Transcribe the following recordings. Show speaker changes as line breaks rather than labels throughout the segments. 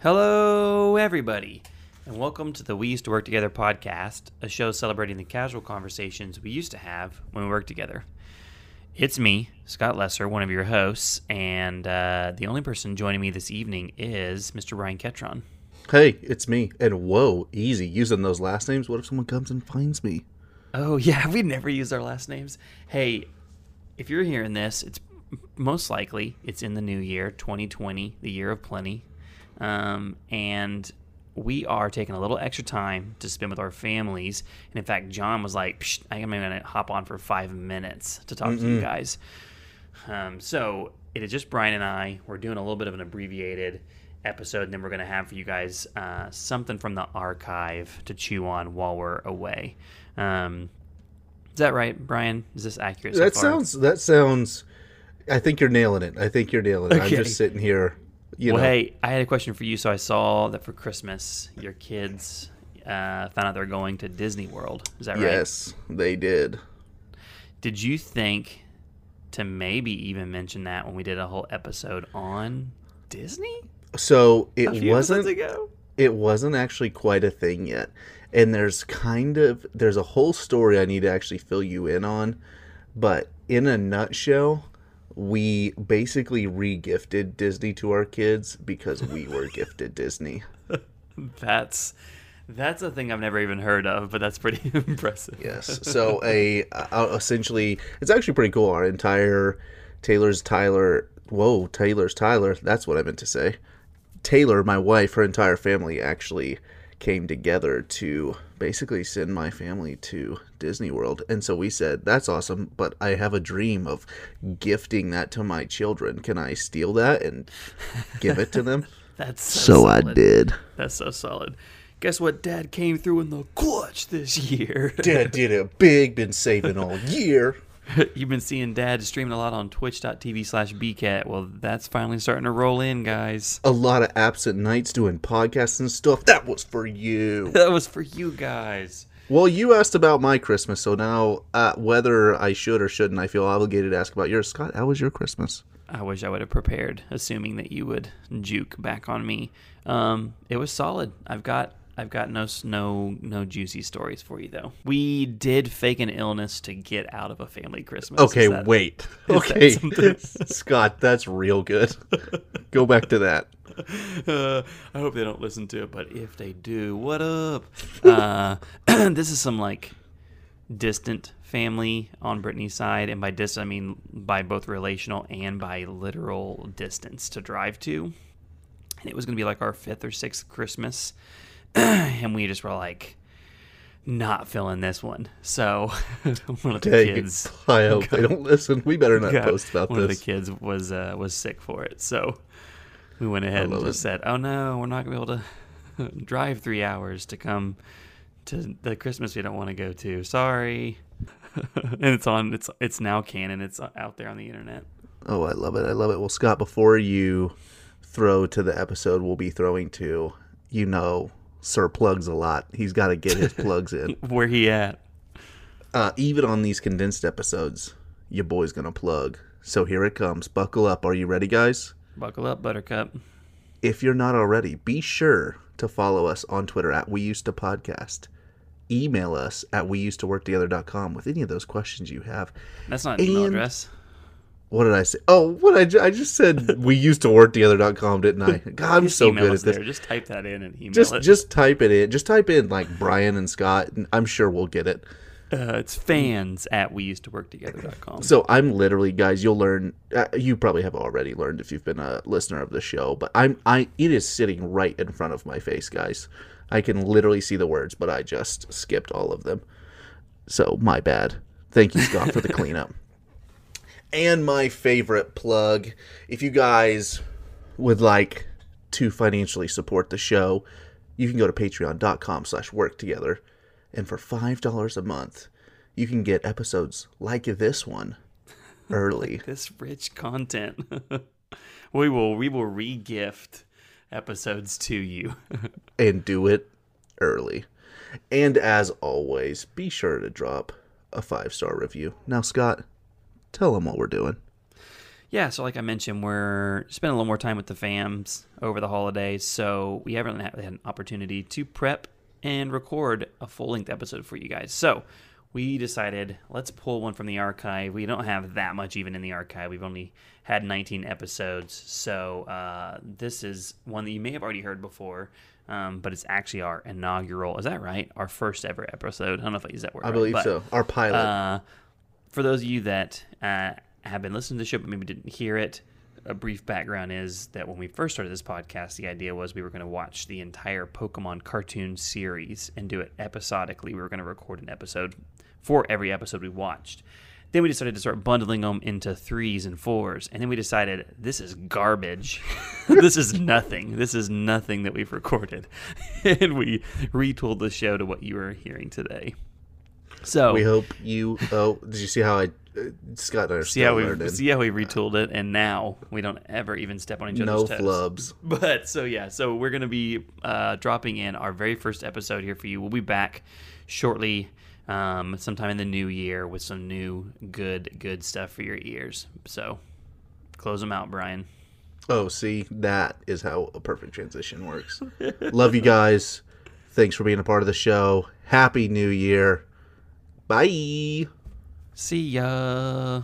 Hello, everybody, and welcome to the We Used to Work Together podcast, a show celebrating the casual conversations we used to have when we worked together. It's me, Scott Lesser, one of your hosts, and uh, the only person joining me this evening is Mr. Brian Ketron.
Hey, it's me. And whoa, easy using those last names. What if someone comes and finds me?
Oh, yeah, we never use our last names. Hey, if you're hearing this, it's most likely it's in the new year, 2020, the year of plenty. Um, and we are taking a little extra time to spend with our families. And in fact, John was like, Psh, I am going to hop on for five minutes to talk to you guys. Um, so it is just Brian and I. We're doing a little bit of an abbreviated episode, and then we're going to have for you guys uh, something from the archive to chew on while we're away. Um, is that right, Brian? Is this accurate? so
that
far?
sounds. That sounds. I think you're nailing it. I think you're nailing it. I'm just sitting here. You
well,
know,
hey, I had a question for you. So I saw that for Christmas, your kids uh, found out they're going to Disney World. Is that right?
yes, they did.
Did you think to maybe even mention that when we did a whole episode on Disney
So it wasn't. It wasn't actually quite a thing yet. And there's kind of there's a whole story I need to actually fill you in on, but in a nutshell, we basically re-gifted Disney to our kids because we were gifted Disney.
That's that's a thing I've never even heard of, but that's pretty impressive.
Yes. So a uh, essentially, it's actually pretty cool. Our entire Taylor's Tyler. Whoa, Taylor's Tyler. That's what I meant to say. Taylor, my wife, her entire family actually came together to basically send my family to Disney World. And so we said, that's awesome, but I have a dream of gifting that to my children. Can I steal that and give it to them?
That's so, solid.
So I did.
That's so solid. Guess what? Dad came through in the clutch this year.
Dad did it big, been saving all year.
You've been seeing Dad streaming a lot on twitch.tv slash bcat. Well, that's finally starting to roll in, guys.
a lot of absent nights doing podcasts and stuff. That was for you.
That was for you guys.
well, you asked about my Christmas, so now uh, whether I should or shouldn't, I feel obligated to ask about yours. Scott, how was your Christmas?
I wish I would have prepared, assuming that you would juke back on me. Um, it was solid. I've got I've got no no no juicy stories for you though. We did fake an illness to get out of a family Christmas.
Okay,
that-
wait.
that
Okay,
something-
Scott, that's real good. Go back to that.
Uh, I hope they don't listen to it, but if they do, what up? Uh, this is some like distant family on Brittany's side, and by distant I mean by both relational and by literal distance to drive to. And it was gonna be like our fifth or sixth Christmas, and we just were like not filling this one. So one of the
Dang,
kids,
I hope they don't listen. We better not
God,
post about
one
this.
of the kids was uh, was sick for it, so we went ahead and just
it.
said, "Oh no, we're not gonna be able to drive three hours to come to the Christmas we don't want to go to. Sorry." and it's on. It's it's now canon. It's out there on the internet.
Oh, I love it. I love it. Well, Scott, before you throw to the episode we'll be throwing to, you know, Sir plugs a lot. He's got to get his plugs in.
Where he at?
uh, even on these condensed episodes, your boy's gonna plug. So here it comes. Buckle up. Are you ready, guys?
Buckle up, Buttercup.
If you're not already, be sure to follow us on Twitter at We Used to Podcast. Email us at we used to work together.com with any of those questions you have.
That's not an email address.
What did I say? Oh, what I, I just said we used to work together.com, didn't I? God, I'm so good at this.
there. Just type that in and email
Just
it.
just type it in. Just type in like Brian and Scott, and I'm sure we'll get it.
uh, it's fans at we used to work together.com.
So I'm literally, guys. You'll learn. Uh, you probably have already learned if you've been a listener of the show. But I'm, I. It is sitting right in front of my face, guys. I can literally see the words, but I just skipped all of them. So my bad. Thank you, Scott, for the cleanup. And my favorite plug, if you guys would like to financially support the show, you can go to patreon.com slash work together. And for $5 a month, you can get episodes like this one early.
this rich content. we will we will re-gift episodes to you.
and do it early. And as always, be sure to drop a five star review. Now, Scott, tell them what we're doing.
yeah, so like I mentioned, we're spending a little more time with the fams over the holidays, so we haven't had an opportunity to prep and record a full length episode for you guys. So we decided let's pull one from the archive. We don't have that much even in the archive. We've only had 19 episodes, so uh, this is one that you may have already heard before. Um, but it's actually our inaugural. Is that right? Our first ever episode. I don't know if I use that word.
I
right,
believe
but,
so. Our pilot.
Uh, for those of you that uh, have been listening to the show but maybe didn't hear it, a brief background is that when we first started this podcast, the idea was we were going to watch the entire Pokemon cartoon series and do it episodically. We were going to record an episode for every episode we watched. Then we decided to start bundling them into threes and fours. And then we decided this is garbage. this is nothing. This is nothing that we've recorded. and we retooled the show to what you are hearing today. So
we hope you. Oh, did you see how I? Uh, Scott and I are
see how we see how we retooled it, and now we don't ever even step on each
no
other's toes.
flubs.
But so yeah, so we're gonna be uh, dropping in our very first episode here for you. We'll be back shortly, um, sometime in the new year with some new good good stuff for your ears. So close them out, Brian.
Oh, see, that is how a perfect transition works. Love you guys. Thanks for being a part of the show. Happy New Year. Bye.
See ya.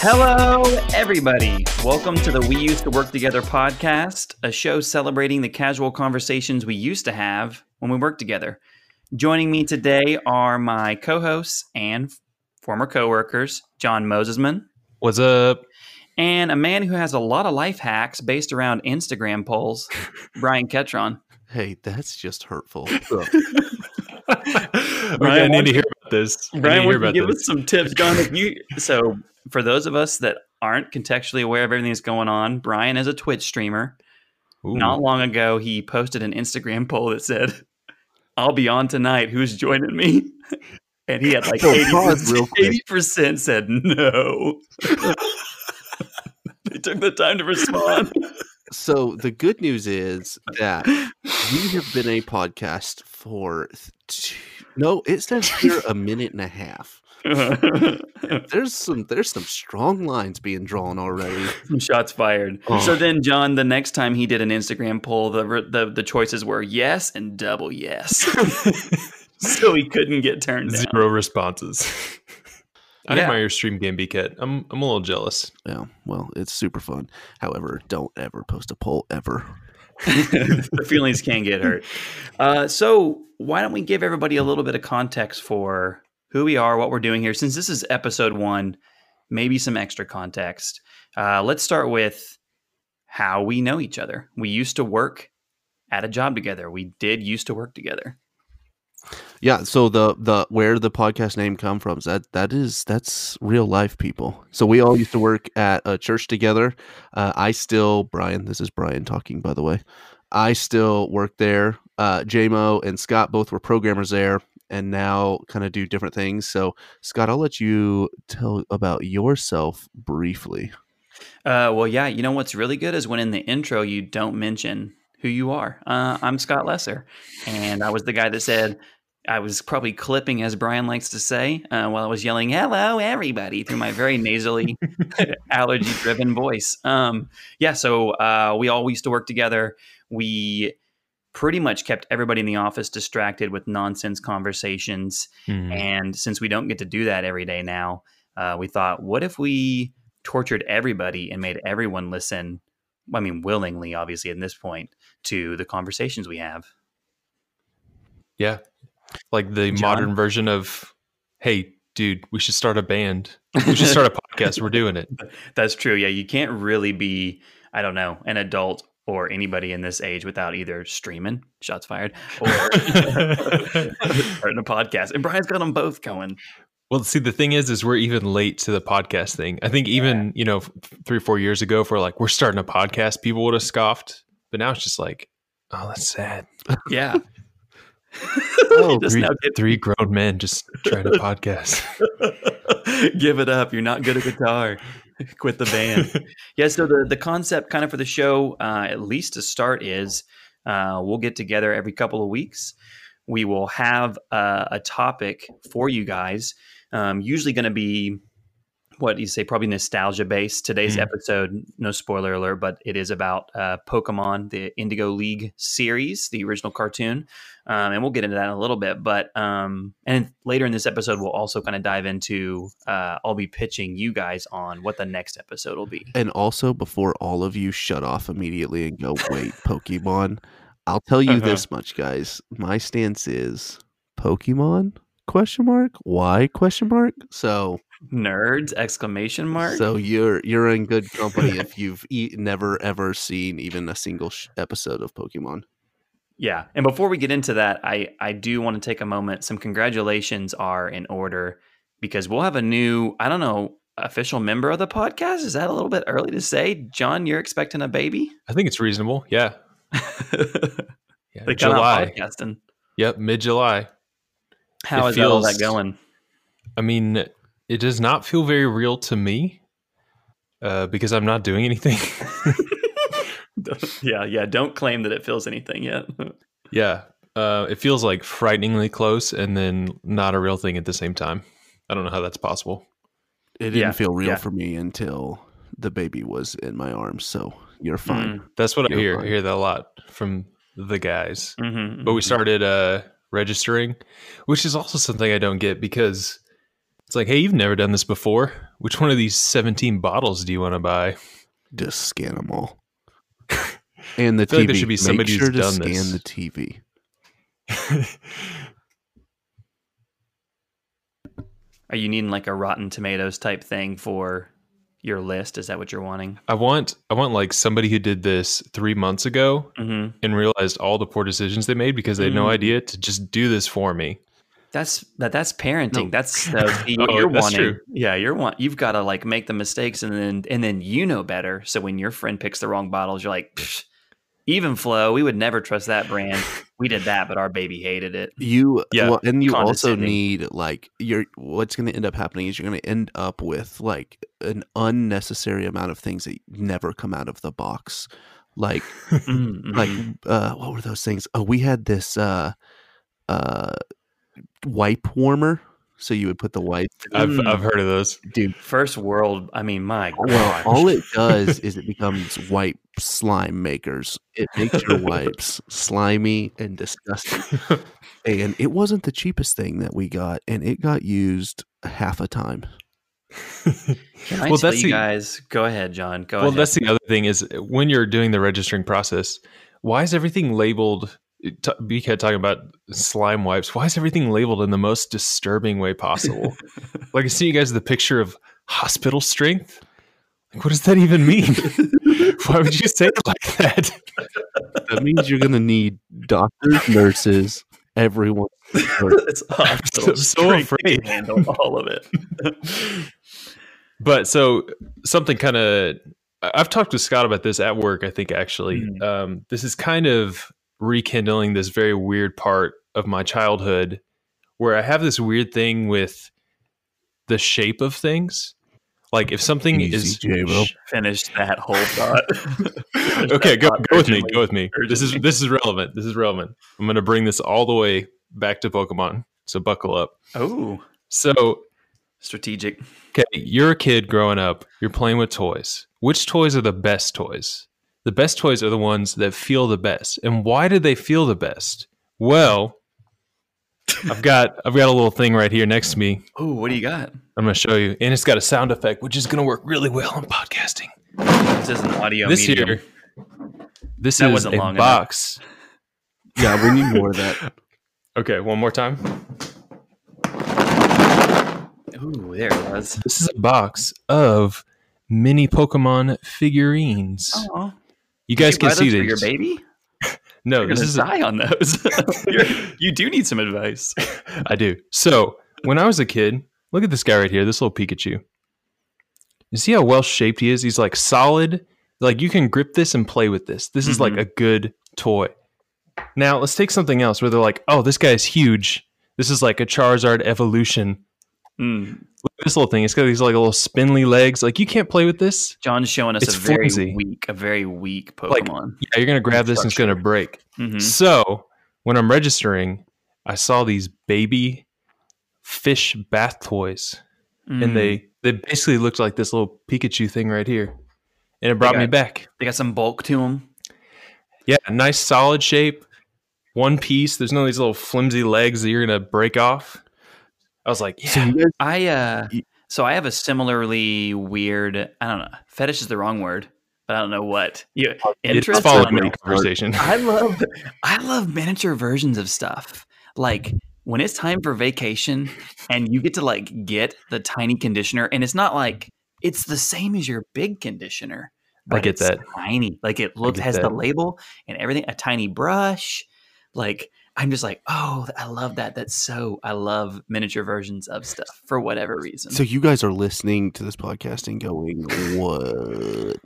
Hello, everybody. Welcome to the We Used to Work Together podcast, a show celebrating the casual conversations we used to have when we worked together. Joining me today are my co hosts and former coworkers, John Mosesman,
What's up?
And a man who has a lot of life hacks based around Instagram polls, Brian Ketron.
Hey, that's just hurtful.
Brian, I need to hear about this. To
Brian,
hear
would you
about
give
this.
us some tips, John? If you so for those of us that aren't contextually aware of everything that's going on, Brian is a Twitch streamer.
Ooh.
Not long ago, he posted an Instagram poll that said, "I'll be on tonight. Who's joining me?" And he had like
So
eighty
pause real quick.
percent said no. They took the time to respond.
so the good news is that we have been a podcast for two, no, it says here a minute and a half. There's some there's some strong lines being drawn already.
Some shots fired.
Oh.
So then, John, the next time he did an Instagram poll, the the the choices were yes and double yes. so he couldn't get turned down.
Zero responses. I
Yeah.
admire your stream game, BCat. I'm I'm a little jealous.
Yeah, well, it's super fun. However, don't ever post a poll ever.
the feelings can get hurt. Uh, so why don't we give everybody a little bit of context for who we are, what we're doing here? Since this is episode one, maybe some extra context. Uh, let's start with how we know each other. We used to work at a job together. We did used to work together.
Yeah, so the the where the podcast name come from that that is that's real life people. So we all used to work at a church together. Uh, I still Brian, this is Brian talking by the way. I still work there. Uh, JMO and Scott both were programmers there, and now kind of do different things. So Scott, I'll let you tell about yourself briefly.
Uh, well, yeah, you know what's really good is when in the intro you don't mention who you are. Uh, I'm Scott Lesser, and I was the guy that said I was probably clipping, as Brian likes to say, uh, while I was yelling "Hello, everybody" through my very nasally, allergy-driven voice. Um, yeah, so uh, we all used to work together. We pretty much kept everybody in the office distracted with nonsense conversations.
Hmm.
And since we don't get to do that every day now, uh, we thought, what if we tortured everybody and made everyone listen? I mean, willingly, obviously, at this point, to the conversations we have.
Yeah, like the
John?
modern version of, "Hey, dude, we should start a band. We should start a podcast. We're doing it."
That's true. Yeah, you can't really be, I don't know, an adult or anybody in this age without either streaming, shots fired, or starting a podcast. And Brian's got them both going.
Well, see, the thing is, is we're even late to the podcast thing. I think even you know three, four years ago, if we're like we're starting a podcast, people would have scoffed. But now it's just like, oh, that's sad.
Yeah.
Oh,
Three,
now get
three grown men just trying to podcast.
Give it up. You're not good at guitar. Quit the band. yeah. So the the concept, kind of for the show, uh, at least to start, is uh, we'll get together every couple of weeks. we will have a, a topic for you guys. Um, usually going to be what you say, probably nostalgia based. Today's
Mm.
episode, no spoiler alert, but it is about uh, Pokemon, the Indigo League series, the original cartoon, um, and we'll get into that in a little bit. But um, and later in this episode, we'll also kind of dive into. Uh, I'll be pitching you guys on what the next episode will be.
And also, before all of you shut off immediately and go, wait, Pokemon, I'll tell you
Uh-huh.
this much, guys. My stance is Pokemon? Question mark? Why? Question mark? So,
Nerds! Exclamation mark.
so you're you're in good company if you've e- never ever seen even a single sh- episode of Pokemon.
Yeah. And before we get into that, I, I do want to take a moment. Some congratulations are in order because we'll have a new, I don't know, official member of the podcast. Is that a little bit early to say? John, you're expecting a baby?
I think it's reasonable. Yeah. Yeah.
They come out
July.
podcasting.
Yep. Mid July.
How
It
is that all that going?
I mean, it does not feel very real to me uh, because I'm not doing anything.
yeah, yeah. Don't claim that it feels anything yet.
yeah. Uh, it feels like frighteningly close and then not a real thing at the same time. I don't know how that's possible.
It didn't
Yeah,
feel real
yeah.
for me until the baby was in my arms. So you're fine.
That's what I
You're
hear. I hear that a lot from the guys.
Mhm,
But we
mhm.
started uh, registering, which is also something I don't get because it's like, hey, you've never done this before. Which one of these 17 bottles do you want to buy?
Just scan them all. And the
feel
TV.
like there should be
Make
somebody who's
sure to
done
scan
this.
the TV.
Are you needing like a Rotten Tomatoes type thing for your list? Is that what you're wanting?
I want I want like somebody who did this three months ago
Mm-hmm.
and realized all the poor decisions they made because they had no
Mm.
idea to just do this for me.
That's that. That's parenting.
No.
That's see,
Oh,
you're
that's
wanting.
true.
Yeah, you're want. You've got to like make the mistakes, and then and then you know better. So when your friend picks the wrong bottles, you're like, "Psh, Evenflo. We would never trust that brand. we did that, but our baby hated it.
You
Yeah,
well, and you also need like you're what's going to end up happening is you're going to end up with like an unnecessary amount of things that never come out of the box. Like
Mm,
like uh what were those things? Oh, we had this uh uh wipe warmer so you would put the wipe
I've
Mm.
I've heard of those.
dude
first world. I mean, my
well all it does is it becomes wipe slime makers it makes your wipes slimy and disgusting and it wasn't the cheapest thing that we got and it got used half a time
Can I
well,
tell
that's
you
the-
guys? Go ahead, John. Go
well,
ahead.
that's the other thing is when you're doing the registering process, why is everything labeled? T- BK talking about slime wipes. Why is everything labeled in the most disturbing way possible? like I see you guys the picture of hospital strength. Like, what does that even mean? why would you say it like that?
that means you're going to need doctors nurses everyone
it's hospital
I'm so
strength to
afraid.
handle all of it.
but so something kind of I've talked with Scott about this at work. I think actually,
Mhm.
um, this is kind of rekindling this very weird part of my childhood, where I have this weird thing with the shape of things. Like if something
Easy,
is
J-Bo.
Finish that whole thought.
Okay, go,
thought
go with me. Go with me. This is this is relevant. This is relevant. I'm going to bring this all the way back to Pokemon. So buckle up.
Oh,
So
strategic.
Okay, you're a kid growing up. You're playing with toys. Which toys are the best toys? The best toys are the ones that feel the best. And why do they feel the best? Well, I've got I've got a little thing right here next to me.
Oh, what do you got?
I'm going to show you, and it's got a sound effect, which is going to work really well in podcasting.
This is an audio
this
medium.
here, this
That
is
wasn't
a
long enough.
box.
yeah we need more of that
Okay, one more time.
Ooh, there it was.
This is a box of mini Pokemon figurines.
Oh,
You guys can see
for your baby.
No,
You're
this is
die on those. You do need some advice.
I do. So when I was a kid, look at this guy right here, this little Pikachu. You see how well shaped he is? He's like solid. Like you can grip this and play with this. This is like
Mhm.
a good toy. Now let's take something else where they're like, oh, this guy's huge. This is like a Charizard evolution.
Mm.
Look at this little thing. It's got these like little spindly legs. Like you can't play with this.
John's showing us
It's
a very
flimsy.
weak, a very weak
Like,
Pokemon.
Yeah, you're gonna grab this and it's gonna break.
Mhm.
So when I'm registering, I saw these baby fish bath toys,
Mm.
and they they basically looked like this little Pikachu thing right here, and it brought me back.
they got some bulk to them.
Yeah, nice solid shape, one piece. There's no these little flimsy legs that you're gonna break off. I was like, yeah,
So guys,
I uh, so I have a similarly weird. I don't know. Fetish is the wrong word, but I don't know what.
It's
interest.
follow me conversation.
I love I love miniature versions of stuff. Like when it's time for vacation and you get to like get the tiny conditioner and it's not like it's the same as your big conditioner.
I get
it's
that.
Tiny. Like it looks has the label and everything, a tiny brush. Like I'm just like, oh, I love that. That's so I love miniature versions of stuff for whatever reason.
so you guys are listening to this podcast and going, "What?"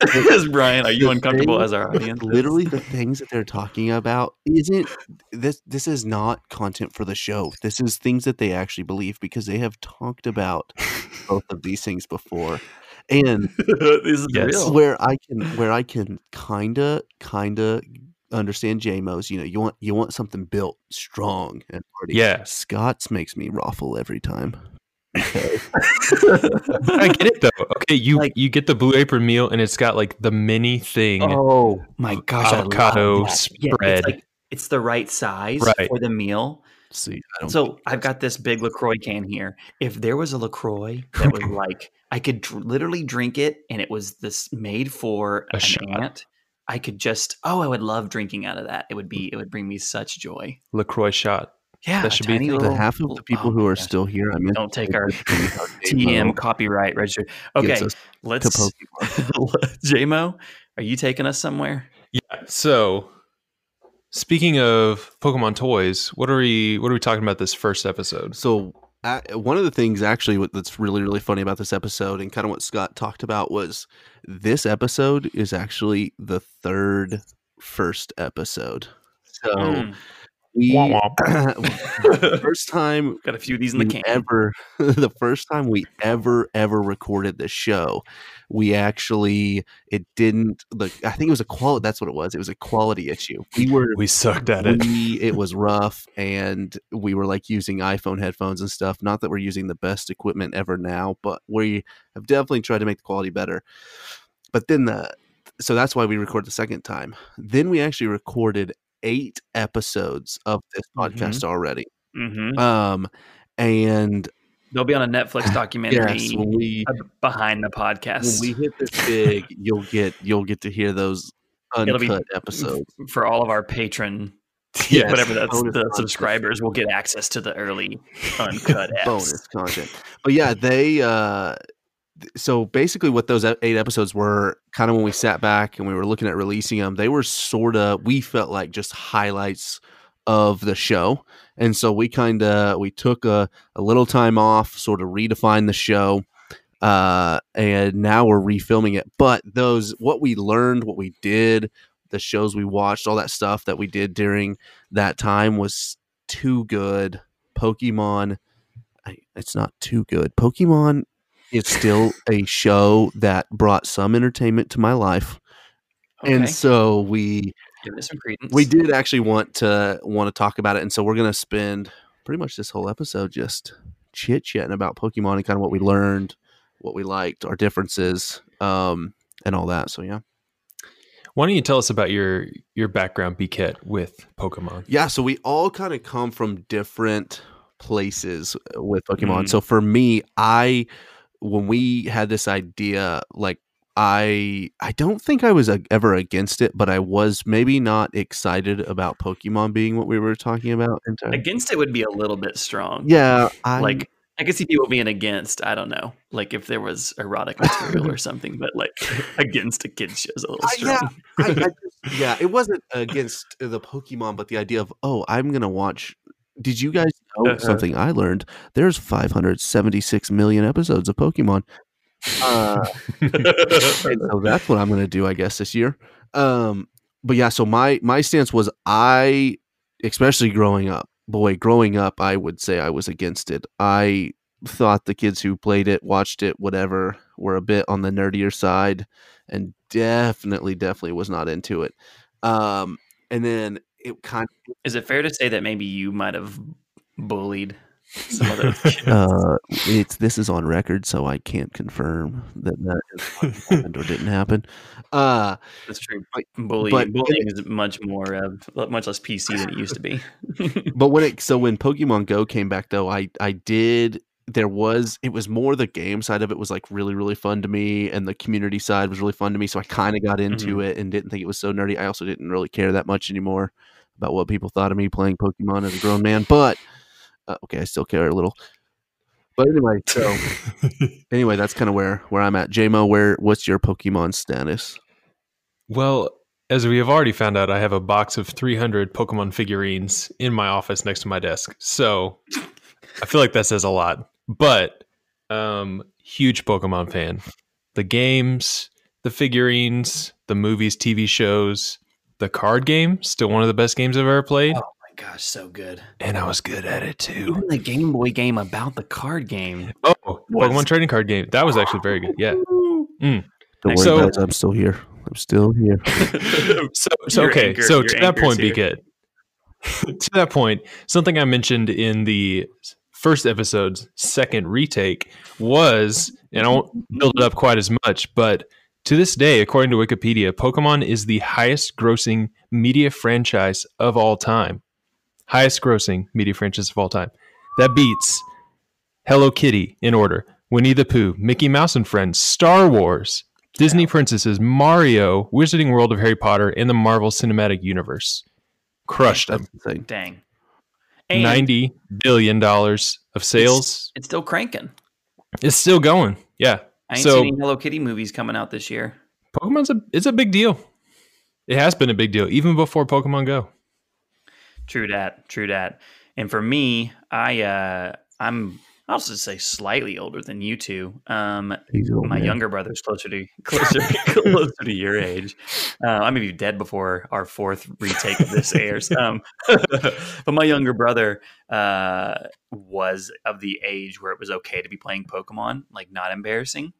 Brian, are you uncomfortable
thing-
as our audience?
Literally, the things that they're talking about isn't this. This is not content for the show. This is things that they actually believe because they have talked about both of these things before, and
this is
Yes.
where I can where I can kinda kinda understand JMO's. You know, you want you want something built strong and hardy.
Yeah.
Scott's makes me raffle every time.
I get it though. Okay, you
Like-
you get the blue apron meal, and it's got like the mini thing.
Oh my gosh,
avocado
that. Yeah,
spread.
it's, like, it's the right size
Right.
for the meal.
See, I don't.
So I've got this big LaCroix can here. If there was a LaCroix that was like I could dr- literally drink it, and it was this made for
A
an
shot.
ant, I could just oh, I would love drinking out of that. It would mm. be it would bring me such joy.
LaCroix shot.
Yeah,
That should be a thing.
the
little-
half of the people
oh
who are
gosh.
still here, I meant
Don't take our TM copyright registered. Okay,
gives us to
let's JMO, are you taking us somewhere?
Yeah. So, speaking of Pokemon toys, what are we what are we talking about this first episode?
So one of the things actually that's really really funny about this episode and kind of what Scott talked about was this episode is actually the third first episode. So
Mm.
we first time
Got a few of these in the can.
ever the first time we ever ever recorded the show we actually it didn't the i think it was a quality that's what it was it was a quality issue. We were
We sucked at it.
we, it was rough and we were like using iphone headphones and stuff not that we're using the best equipment ever now but we have definitely tried to make the quality better. But then the so that's why we record the second time. Then we actually recorded eight episodes of this
Mhm.
podcast already.
Hmm
um and
They'll be on a Netflix documentary
yes we
behind the
when
podcast
we hit this big you'll get you'll get to hear those uncut episodes
for all of our patron,
Yes,
whatever that's the
content.
subscribers will get access to the early uncut
bonus content. But yeah, they uh so basically what those eight episodes were kind of when we sat back and we were looking at releasing them, they were sort of we felt like just highlights of the show. And so we kind of we took a, a little time off, sort of redefined the show. Uh and now we're refilming it. But those what we learned, what we did, the shows we watched, all that stuff that we did during that time was too good. Pokemon I, it's not too good. Pokemon is still a show that brought some entertainment to my life,
Okay.
and so we
Give it some credence.
we did actually want to want to talk about it, and so we're gonna spend pretty much this whole episode just chit chatting about Pokemon and kind of what we learned, what we liked, our differences, um, and all that. So yeah,
Why don't you tell us about your your background, BCat, with Pokemon?
yeah. So we all kind of come from different places with Pokemon.
Mm.
So for me, I when we had this idea, like I I don't think I was uh, ever against it, but I was maybe not excited about Pokemon being what we were talking about.
against it would be a little bit strong.
Yeah, I
like I could see people being against. I don't know, like if there was erotic material or something, but like against a kid's show is a little
Uh, yeah. I, I just, yeah, it wasn't against the Pokemon, but the idea of oh, I'm gonna watch. Did you guys know
Uh-huh.
something I learned? There's 576 million episodes of Pokemon. Uh, and so that's what I'm gonna do, I guess, this year. Um, but yeah, so my my stance was I, especially growing up, boy, growing up, I would say I was against it. I thought the kids who played it, watched it, whatever, were a bit on the nerdier side, and definitely, definitely was not into it. Um, and then it kind
Is it fair to say that maybe you might have bullied some kids?
uh it's this is on record so i can't confirm that that happened or didn't happen uh
That's true.
but-
Bullying,
but-
bullying is much more, uh, much less PC than it used to be.
but when it so when pokemon go came back though i i did there was it was more the game side of it was like really really fun to me and the community side was really fun to me so i kind of got into it and didn't think it was so nerdy i also didn't really care that much anymore about what people thought of me playing pokemon as a grown man but uh, okay i still care a little but anyway so anyway that's kind of where where i'm at jmo where what's your pokemon status
Well, as we have already found out, I have a box of 300 Pokemon figurines in my office next to my desk. So I feel like that says a lot. But um, huge Pokemon fan. The games, the figurines, the movies, TV shows, the card game, still one of the best games I've ever played.
Oh my gosh, so good.
And I was good at it too.
Even the Game Boy game about the card game.
Oh,
Was-
Pokemon trading card game. That was actually very good. Yeah. Mm.
don't worry
So-
about it i'm still here i'm still here
So, so okay.
anchor-
so to that point,
here.
good. to that point, something I mentioned in the first episode's second retake was, and I won't build it up quite as much, but to this day, according to Wikipedia, Pokemon is the highest grossing media franchise of all time. Highest grossing media franchise of all time. That beats Hello Kitty in order, Winnie the Pooh, Mickey Mouse and Friends, Star Wars, Disney Princesses, Mario, Wizarding World of Harry Potter, and the Marvel Cinematic Universe. Crushed them.
that's
Dang. And
Ninety billion dollars of sales.
It's still cranking.
It's still going. Yeah.
I ain't
So-
seen any Hello Kitty movies coming out this year.
Pokemon's a it's a big deal. It has been a big deal even before Pokemon Go.
True dat. True dat. And for me, I uh I'm I'll just say slightly older than you two. Um, my
man.
younger brother's closer to closer closer to your age. Uh, I may be dead before our fourth retake of this airs. Um, but my younger brother uh, was of the age where it was okay to be playing Pokemon, like not embarrassing.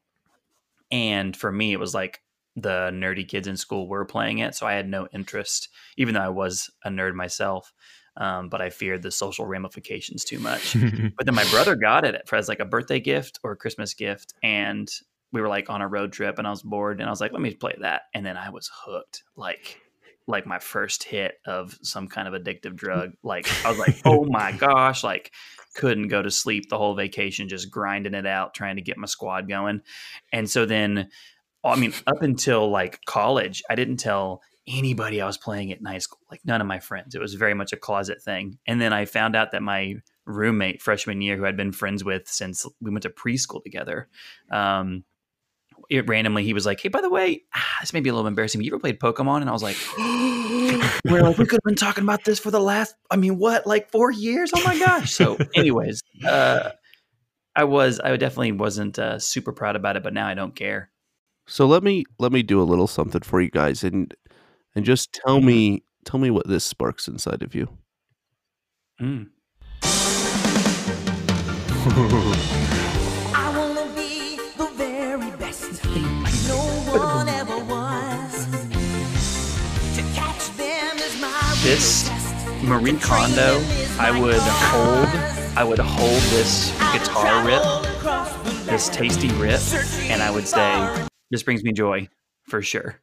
And for me, it was like the nerdy kids in school were playing it, so I had no interest, even though I was a nerd myself. Um, but I feared the social ramifications too much. But then my brother got it for as like a birthday gift or a Christmas gift, and we were like on a road trip, and I was bored, and I was like, let me play that, and then I was hooked, like like my first hit of some kind of addictive drug. Like I was like, oh my gosh, like couldn't go to sleep the whole vacation, just grinding it out, trying to get my squad going, and so then. I mean, up until like college, I didn't tell anybody I was playing it in high school, like none of my friends. It was very much a closet thing. And then I found out that my roommate freshman year, who I'd been friends with since we went to preschool together, um, it randomly he was like, "Hey, by the way, ah, this may be a little embarrassing. But you ever played Pokemon?" And I was like, "We're like, we could have been talking about this for the last, I mean, what, like four years? Oh my gosh!" So, anyways, uh, I was, I definitely wasn't uh, super proud about it, but now I don't care.
So let me let me do a little something for you guys and and just tell me tell me what this sparks inside of you.
Mm.
I wanna be the very best. No one ever was. To catch them is my
This
request.
Marie Kondo, I would hold, I would hold this guitar rip, this tasty rip, and I would say, "This brings me joy, for sure."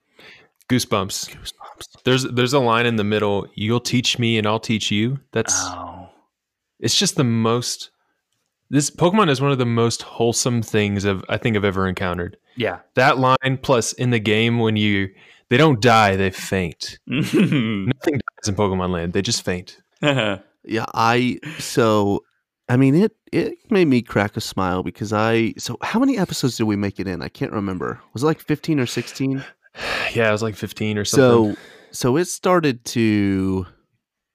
Goosebumps.
Goosebumps.
There's there's a line in the middle. You'll teach me and I'll teach you. That's
Oh,
it's just the most. This Pokemon is one of the most wholesome things I've, I think I've ever encountered.
yeah.
That line plus in the game when you they don't die, they faint. Nothing dies in Pokemon Land. They just faint.
Yeah, I so I mean it it made me crack a smile because I so how many episodes did we make it in? I can't remember. Was it like 15 or 16?
Yeah, it was like 15 or something.
So so it started to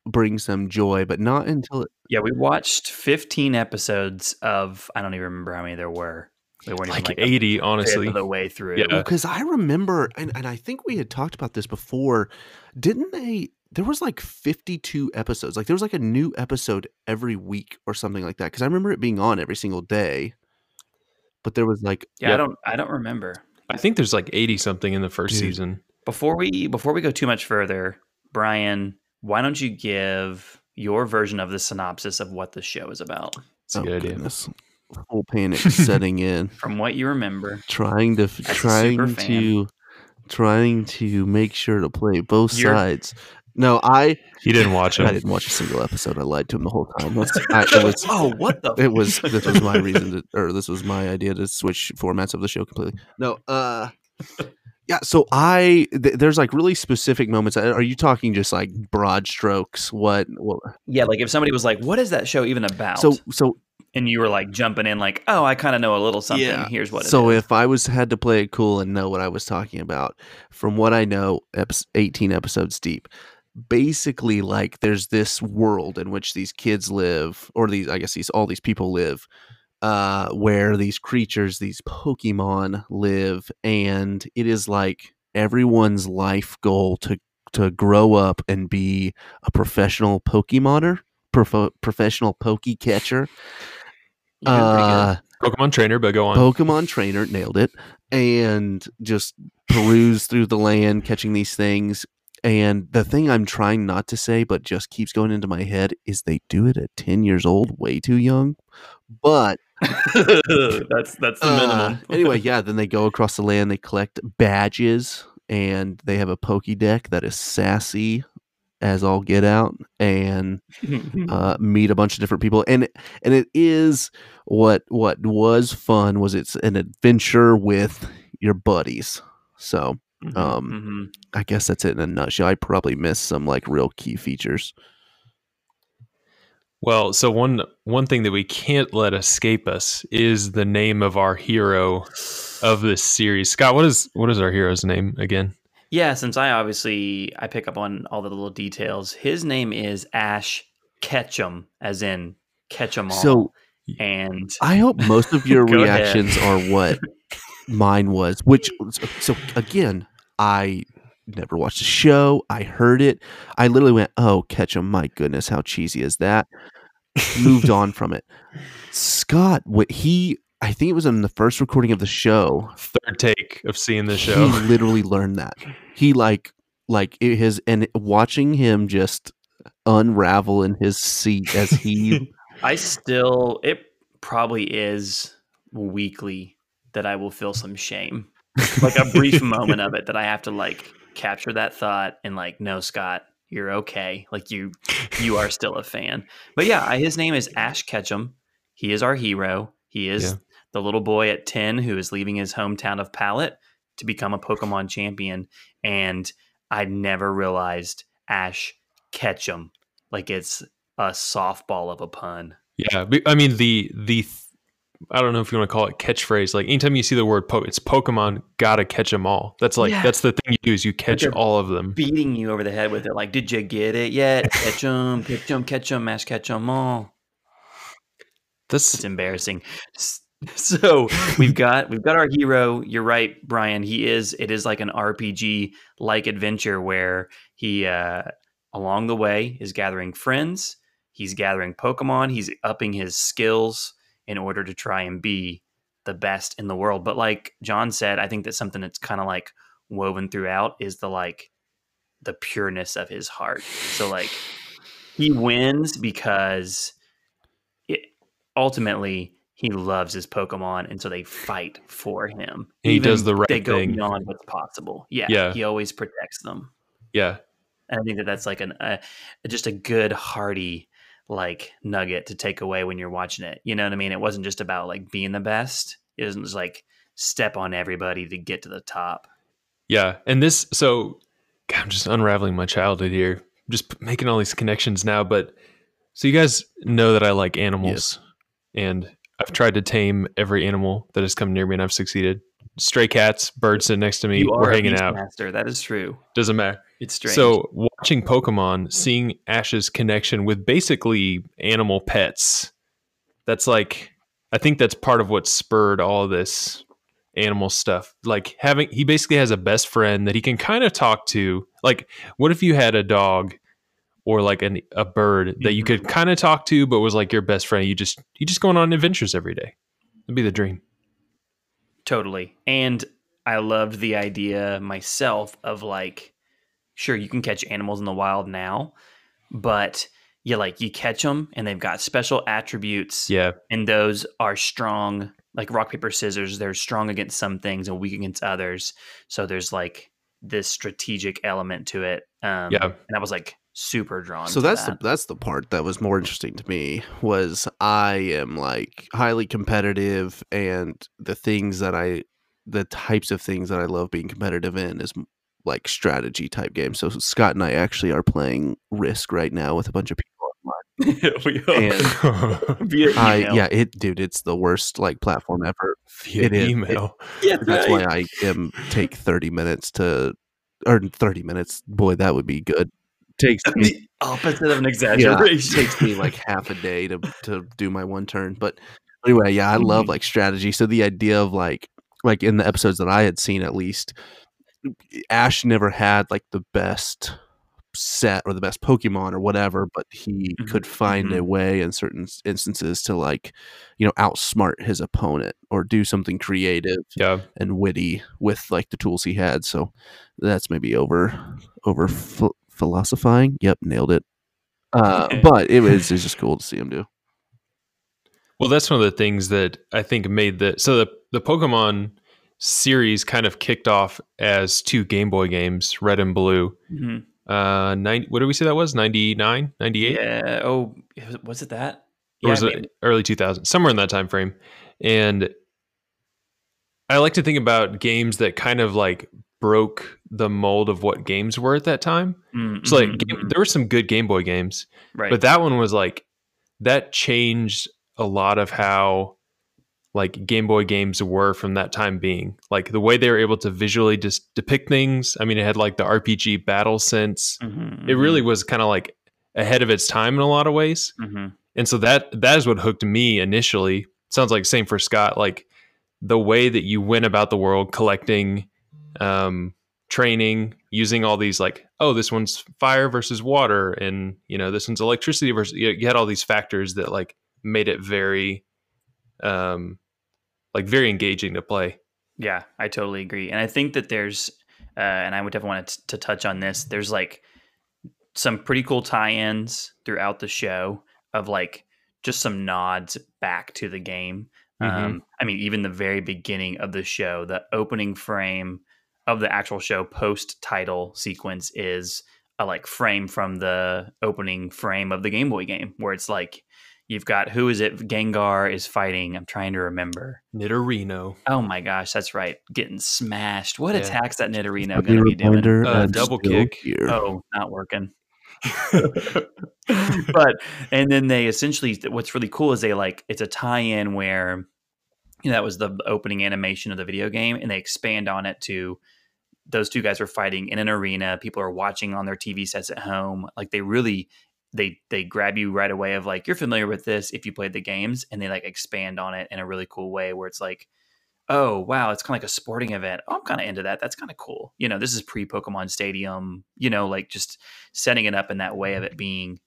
bring some joy, but not until it
yeah, we watched 15 episodes of I don't even remember how many there were. They weren't
like,
even like
80,
a
honestly.
the way through.
Yeah.
because I remember and, and I think we had talked about this before. Didn't they there was like 52 episodes. Like there was like a new episode every week or something like that. Because I remember it being on every single day. But there was like
Yeah, I don't I don't remember.
I think there's like 80 something in the first
Dude.
season.
Before we before we go too much further, Brian, why don't you give your version of the synopsis of what the show is about
It's a oh, good idea.
Oh, goodness. Full panic setting in.
from what you remember?
Trying to
a
trying to trying to make sure to play both
You're-
sides. No, I
He didn't watch it.
I didn't watch a single episode. I lied to him the whole time. That's, I, it was
Oh, what the?
it was this was my reason to or this was my idea to switch formats of the show completely no uh yeah so i th- there's like really specific moments Uh, are you talking just like broad strokes what, what
Yeah, like if somebody was like, "What is that show even about?"
so so
and you were like jumping in, like, "Oh, I kind of know a little something.
Yeah.
Here's what." It
so
is.
if i was had to play it cool and know what i was talking about from what i know eps 18 episodes deep basically like there's this world in which these kids live or these i guess these all these people live uh where these creatures these pokemon live and it is like everyone's life goal to to grow up and be a professional pokemoner prof- professional poke catcher
You did pretty good.
uh
Pokemon trainer, but go on.
Pokemon trainer nailed it, and just peruse through the land, catching these things. And the thing I'm trying not to say, but just keeps going into my head, is they do it at 10 years old, way too young. But
that's that's the
uh,
minimum.
anyway, yeah, then they go across the land, they collect badges, and they have a Pokédex that is sassy as all get out, and uh, meet a bunch of different people and and it is what what was fun was it's an adventure with your buddies so
Mhm,
um,
mhm.
i guess that's it in a nutshell i probably missed some like real key features
Well, so one one thing that we can't let escape us is the name of our hero of this series. Scott, what is what is our hero's name again?
Yeah, since I obviously I pick up on all the little details. His name is Ash Ketchum, as in catch 'em all.
so
and
i hope most of your
Go ahead.
reactions are what mine was which so again i never watched the show. I heard it. I literally went oh catch 'em my goodness how cheesy is that? Moved on from it. Scott what he i think it was in the first recording of the show.
Third take of seeing the show.
he literally learned that. He like like it, his and watching him just unravel in his seat as he
I still it probably is weekly that I will feel some shame. Like a brief moment of it that I have to like capture that thought and like, no, Scott, you're okay. Like you you are still a fan. But yeah, I- his name is Ash Ketchum. He is our hero. He is
Yeah.
the little boy at 10 who is leaving his hometown of Pallet to become a Pokemon champion. And I never realized Ash Ketchum. Like it's a softball of a pun.
Yeah, I mean the the th- I don't know if you want to call it catchphrase. Like anytime you see the word po- it's Pokemon, gotta catch them all. That's like
Yeah.
that's the thing you do is you catch
they're
all of them.
beating you over the head with it. Like, did you get it yet? Catch 'em, catch 'em, catch 'em, mash them all.
This
is embarrassing. So we've got we've got our hero. You're right, Brian. He is. It is like an RPG like adventure where he uh, along the way is gathering friends. He's gathering Pokemon. He's upping his skills in order to try and be the best in the world. But like John said, I think that something that's kind of like woven throughout is the like the pureness of his heart. So like he wins because it, ultimately he loves his Pokemon, and so they fight for him.
He does the right
They go
thing.
beyond what's possible. Yeah,
Yeah.
He always protects them,
yeah.
and I think that that's like an uh, just a good hearty like nugget to take away when you're watching it. You know what I mean? It wasn't just about like being the best. It wasn't just like step on everybody to get to the top.
Yeah, and this so God, I'm just unraveling my childhood here. Just making all these connections now, but so you guys know that I like animals, and I've tried to tame every animal that has come near me, and I've succeeded. Stray cats, birds sitting next to me,
You
we're
a
hanging out.
Beastmaster. That is true.
Doesn't matter.
It's strange.
So watching Pokemon, seeing Ash's connection with basically animal pets, that's like I think that's part of what spurred all this animal stuff. Like having he basically has a best friend that he can kind of talk to. Like what if you had a dog or like an, a bird that you mm-hmm. could kind of talk to but was like your best friend. You just you just going on adventures every day. That'd be the dream.
Totally. And I loved the idea myself of like sure you can catch animals in the wild now, but you like you catch them and they've got special attributes
Yeah.
and those are strong like rock paper scissors they're strong against some things and weak against others so there's like this strategic element to it um
Yeah.
and i was like super drawn
so
to
that's
that.
the that's the part that was more interesting to me was I am like highly competitive and the things that I the types of things that I love being competitive in is m- like strategy type games. So Scott and I actually are playing Risk right now with a bunch of people online.
We
And I yeah, it dude, it's the worst like platform ever.
Via
It is. It-
email.
Yeah,
That's
right.
why I am take 30 minutes to or 30 minutes. Boy, that would be good. Takes me
the opposite of an
yeah, it
exaggeration
takes me like half a day to to do my one turn. But anyway, yeah, I love
Mhm.
like strategy. So the idea of like like in the episodes that I had seen at least, Ash never had like the best set or the best Pokemon or whatever, but he
Mhm,
could find a
mhm.
way in certain instances to like, you know, outsmart his opponent or do something creative
Yeah.
and witty with like the tools he had. So that's maybe over over ph- philosophizing. Yep, nailed it. Uh, but it was it's just cool to see him do.
Well, that's one of the things that I think made the so the the Pokemon series kind of kicked off as two Game Boy games, Red and Blue.
Mhm.
Uh, 90, what did we say that was? 99, 98?
yeah oh was it that
or was
Yeah,
it early 2000 somewhere in that time frame and i like to think about games that kind of like broke the mold of what games were at that time
Mm,
so like game,
mhm.
there were some good game boy games
right
but that one was like that changed a lot of how like game boy games were from that time being. Like the way they were able to visually just depict things i mean it had like the rpg battle sense.
Mhm,
it really
mhm,
was kind of like ahead of its time in a lot of ways.
Mhm.
and so that that is what hooked me initially. Sounds like same for scott like the way that you went about the world collecting um training using all these like oh this one's fire versus water and you know this one's electricity versus you you had all these factors that like made it very um like very engaging to play
Yeah, I totally agree, and I think that there's, uh, and I would definitely want to, to touch on this. There's like some pretty cool tie-ins throughout the show of like just some nods back to the game.
Mhm.
Um, I mean, even the very beginning of the show, the opening frame of the actual show post-title sequence is a like frame from the opening frame of the Game Boy game, where it's like you've got who is it? Gengar is fighting. I'm trying to remember.
Nidorino
Oh my gosh, that's right. Getting smashed. What
Yeah.
attacks that Nidorino going to be doing?
Uh, double kick.
here.
Oh, not working. but and then they essentially what's really cool is they like it's a tie-in where you know that was the opening animation of the video game and they expand on it to those two guys are fighting in an arena people are watching on their tv sets at home like they really they they grab you right away of like you're familiar with this if you played the games and they like expand on it in a really cool way where it's like oh wow it's kind of like a sporting event. Oh, i'm kind of into that. That's kind of cool. You know this is pre pokemon stadium you know like just setting it up in that way of it being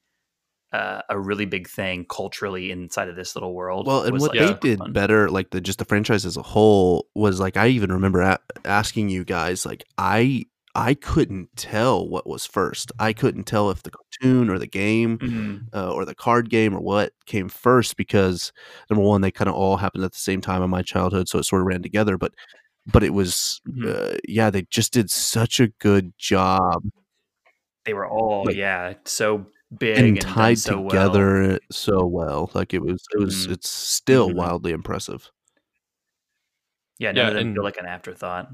uh, a really big thing culturally inside of this little world
Well, and what
like,
they
super
did
fun.
better, like the just the franchise as a whole, was like I even remember a- asking you guys, like I I couldn't tell what was first. I couldn't tell if the cartoon or the game
Mhm.
uh, or the card game or what came first because number one, they kind of all happened at the same time in my childhood, so it sort of ran together. But but it was
Mhm.
uh, yeah, they just did such a good job
they were all
like,
yeah so big
and
and,
tied
so well.
together so well. Like it was, it was,
Mhm.
it's still
Mhm.
wildly impressive.
yeah none
Yeah,
of them
and-
feel like an afterthought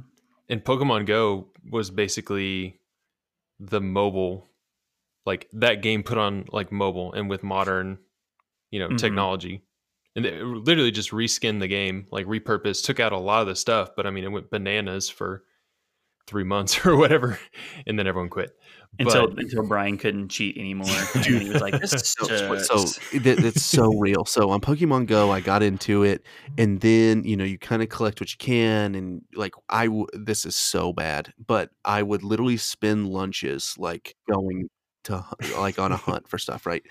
and Pokemon Go was basically the mobile, like that game put on like mobile and with modern, you know,
Mhm.
technology, and it literally just reskinned the game, like repurposed, took out a lot of the stuff, but I mean, it went bananas for three months or whatever, and then everyone quit.
Until
But-
until brian couldn't cheat anymore and he was like this
No, so- so
eh,
it, it's so real. So on Pokemon Go, I got into it, and then you know you kind of collect what you can, and like I w- this is so bad, but I would literally spend lunches like going to like on a hunt for stuff, right?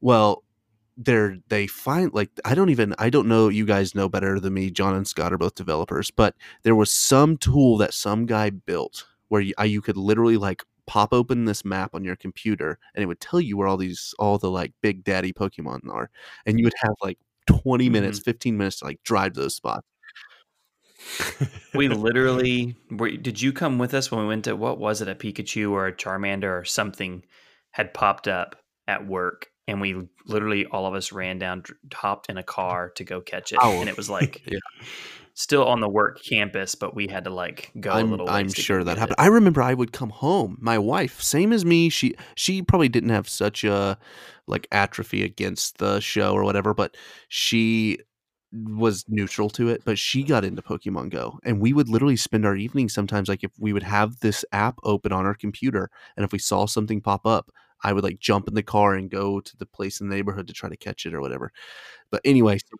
Well, they're they find like I don't even I don't know you guys know better than me. John and Scott are both developers, but there was some tool that some guy built where you, I, you could literally like pop open this map on your computer, and it would tell you where all these all the like big daddy Pokemon are, and you would have like 20 minutes, mm-hmm. 15 minutes to like drive to those spots.
we literally were, did you come with us when we went to what was it a pikachu or a charmander or something had popped up at work and we literally all of us ran down hopped in a car to go catch it
Oh,
and it was like
yeah.
Still on the work campus but we had to like go a
I'm,
little
I'm sure that happened.
it.
I remember I would come home. My wife, same as me, she she probably didn't have such a like atrophy against the show or whatever, but she was neutral to it. But she got into Pokemon Go, and we would literally spend our evenings sometimes like if we would have this app open on our computer, and if we saw something pop up. I would like jump in the car and go to the place in the neighborhood to try to catch it or whatever. But anyway, so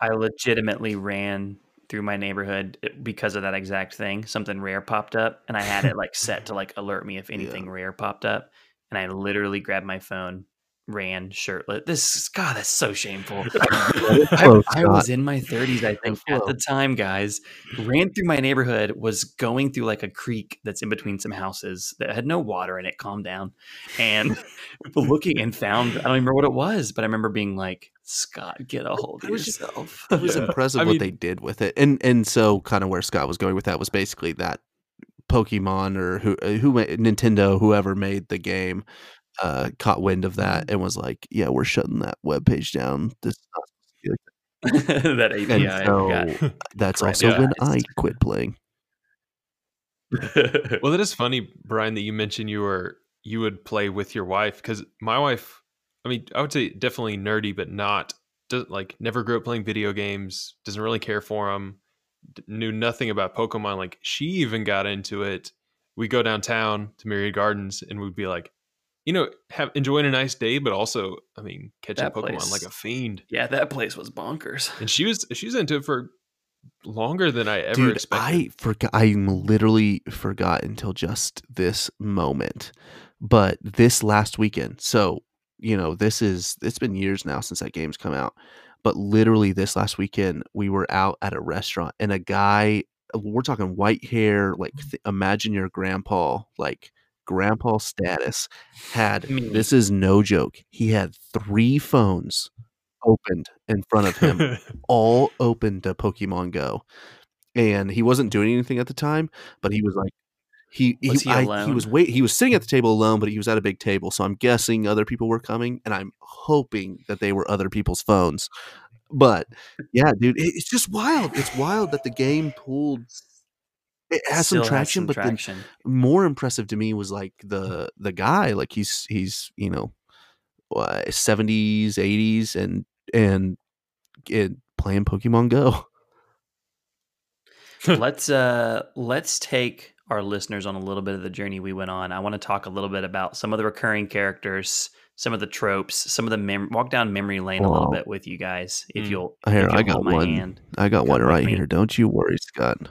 i legitimately ran through my neighborhood eh, because of that exact thing something rare popped up and i had it like set to like alert me if anything rare popped up and i literally grabbed my phone ran shirtless this god that's so shameful I, I was in my 30s, I think, at the time, guys. Ran through my neighborhood, was going through like a creek that's in between some houses that had no water in it. Calm down. And looking and found, I don't even remember what it was, but I remember being like, Scott, get a hold of
It was just-
yourself.
it was
Yeah.
impressive
I
what
mean-
they did with it, and and so kind of where Scott was going with that was basically that Pokemon or who uh, who Nintendo whoever made the game uh, caught wind of that
Mm-hmm.
and was like, yeah, we're shutting that web page down. This not supposed to be like
that
that."
API.
and so
got
that's also when I quit playing.
well, that is funny, Brian, that you mentioned you were you would play with your wife because my wife, I mean, I would say definitely nerdy, but not doesn't like never grew up playing video games. Doesn't really care for them. Knew nothing about Pokemon. Like she even got into it. We go downtown to Myriad Gardens and we'd be like, you know, have enjoying a nice day, but also, I mean, catching
That
Pokemon
place-
like a fiend.
yeah, that place was bonkers.
And she was she's into it for longer than I ever
Dude,
expected.
I forgot. I literally forgot until just this moment. But this last weekend, so you know, this is it's been years now since that game's come out. But literally, this last weekend, we were out at a restaurant, and a guy, we're talking white hair, like th- imagine your grandpa, like grandpa status, had
Me.
this is no joke. He had three phones opened in front of him all open to Pokemon Go, and he wasn't doing anything at the time. But he was like, he
Was
he,
he
I- he was wait he was sitting at the table alone, but he was at a big table, so I'm guessing other people were coming, and I'm hoping that they were other people's phones. But yeah, dude, it's just wild. It's wild that the game pulled. It has some traction, but
traction.
more impressive to me was like the the guy like he's he's you know seventies eighties and and and playing pokemon go
let's uh let's take our listeners on a little bit of the journey we went on. I want to talk a little bit about some of the recurring characters, some of the tropes, some of the mem- walk down memory lane a little bit with you guys. If
Mm.
you'll,
Here,
if you'll
I got
hold my
one.
hand.
i got one right here don't you worry scott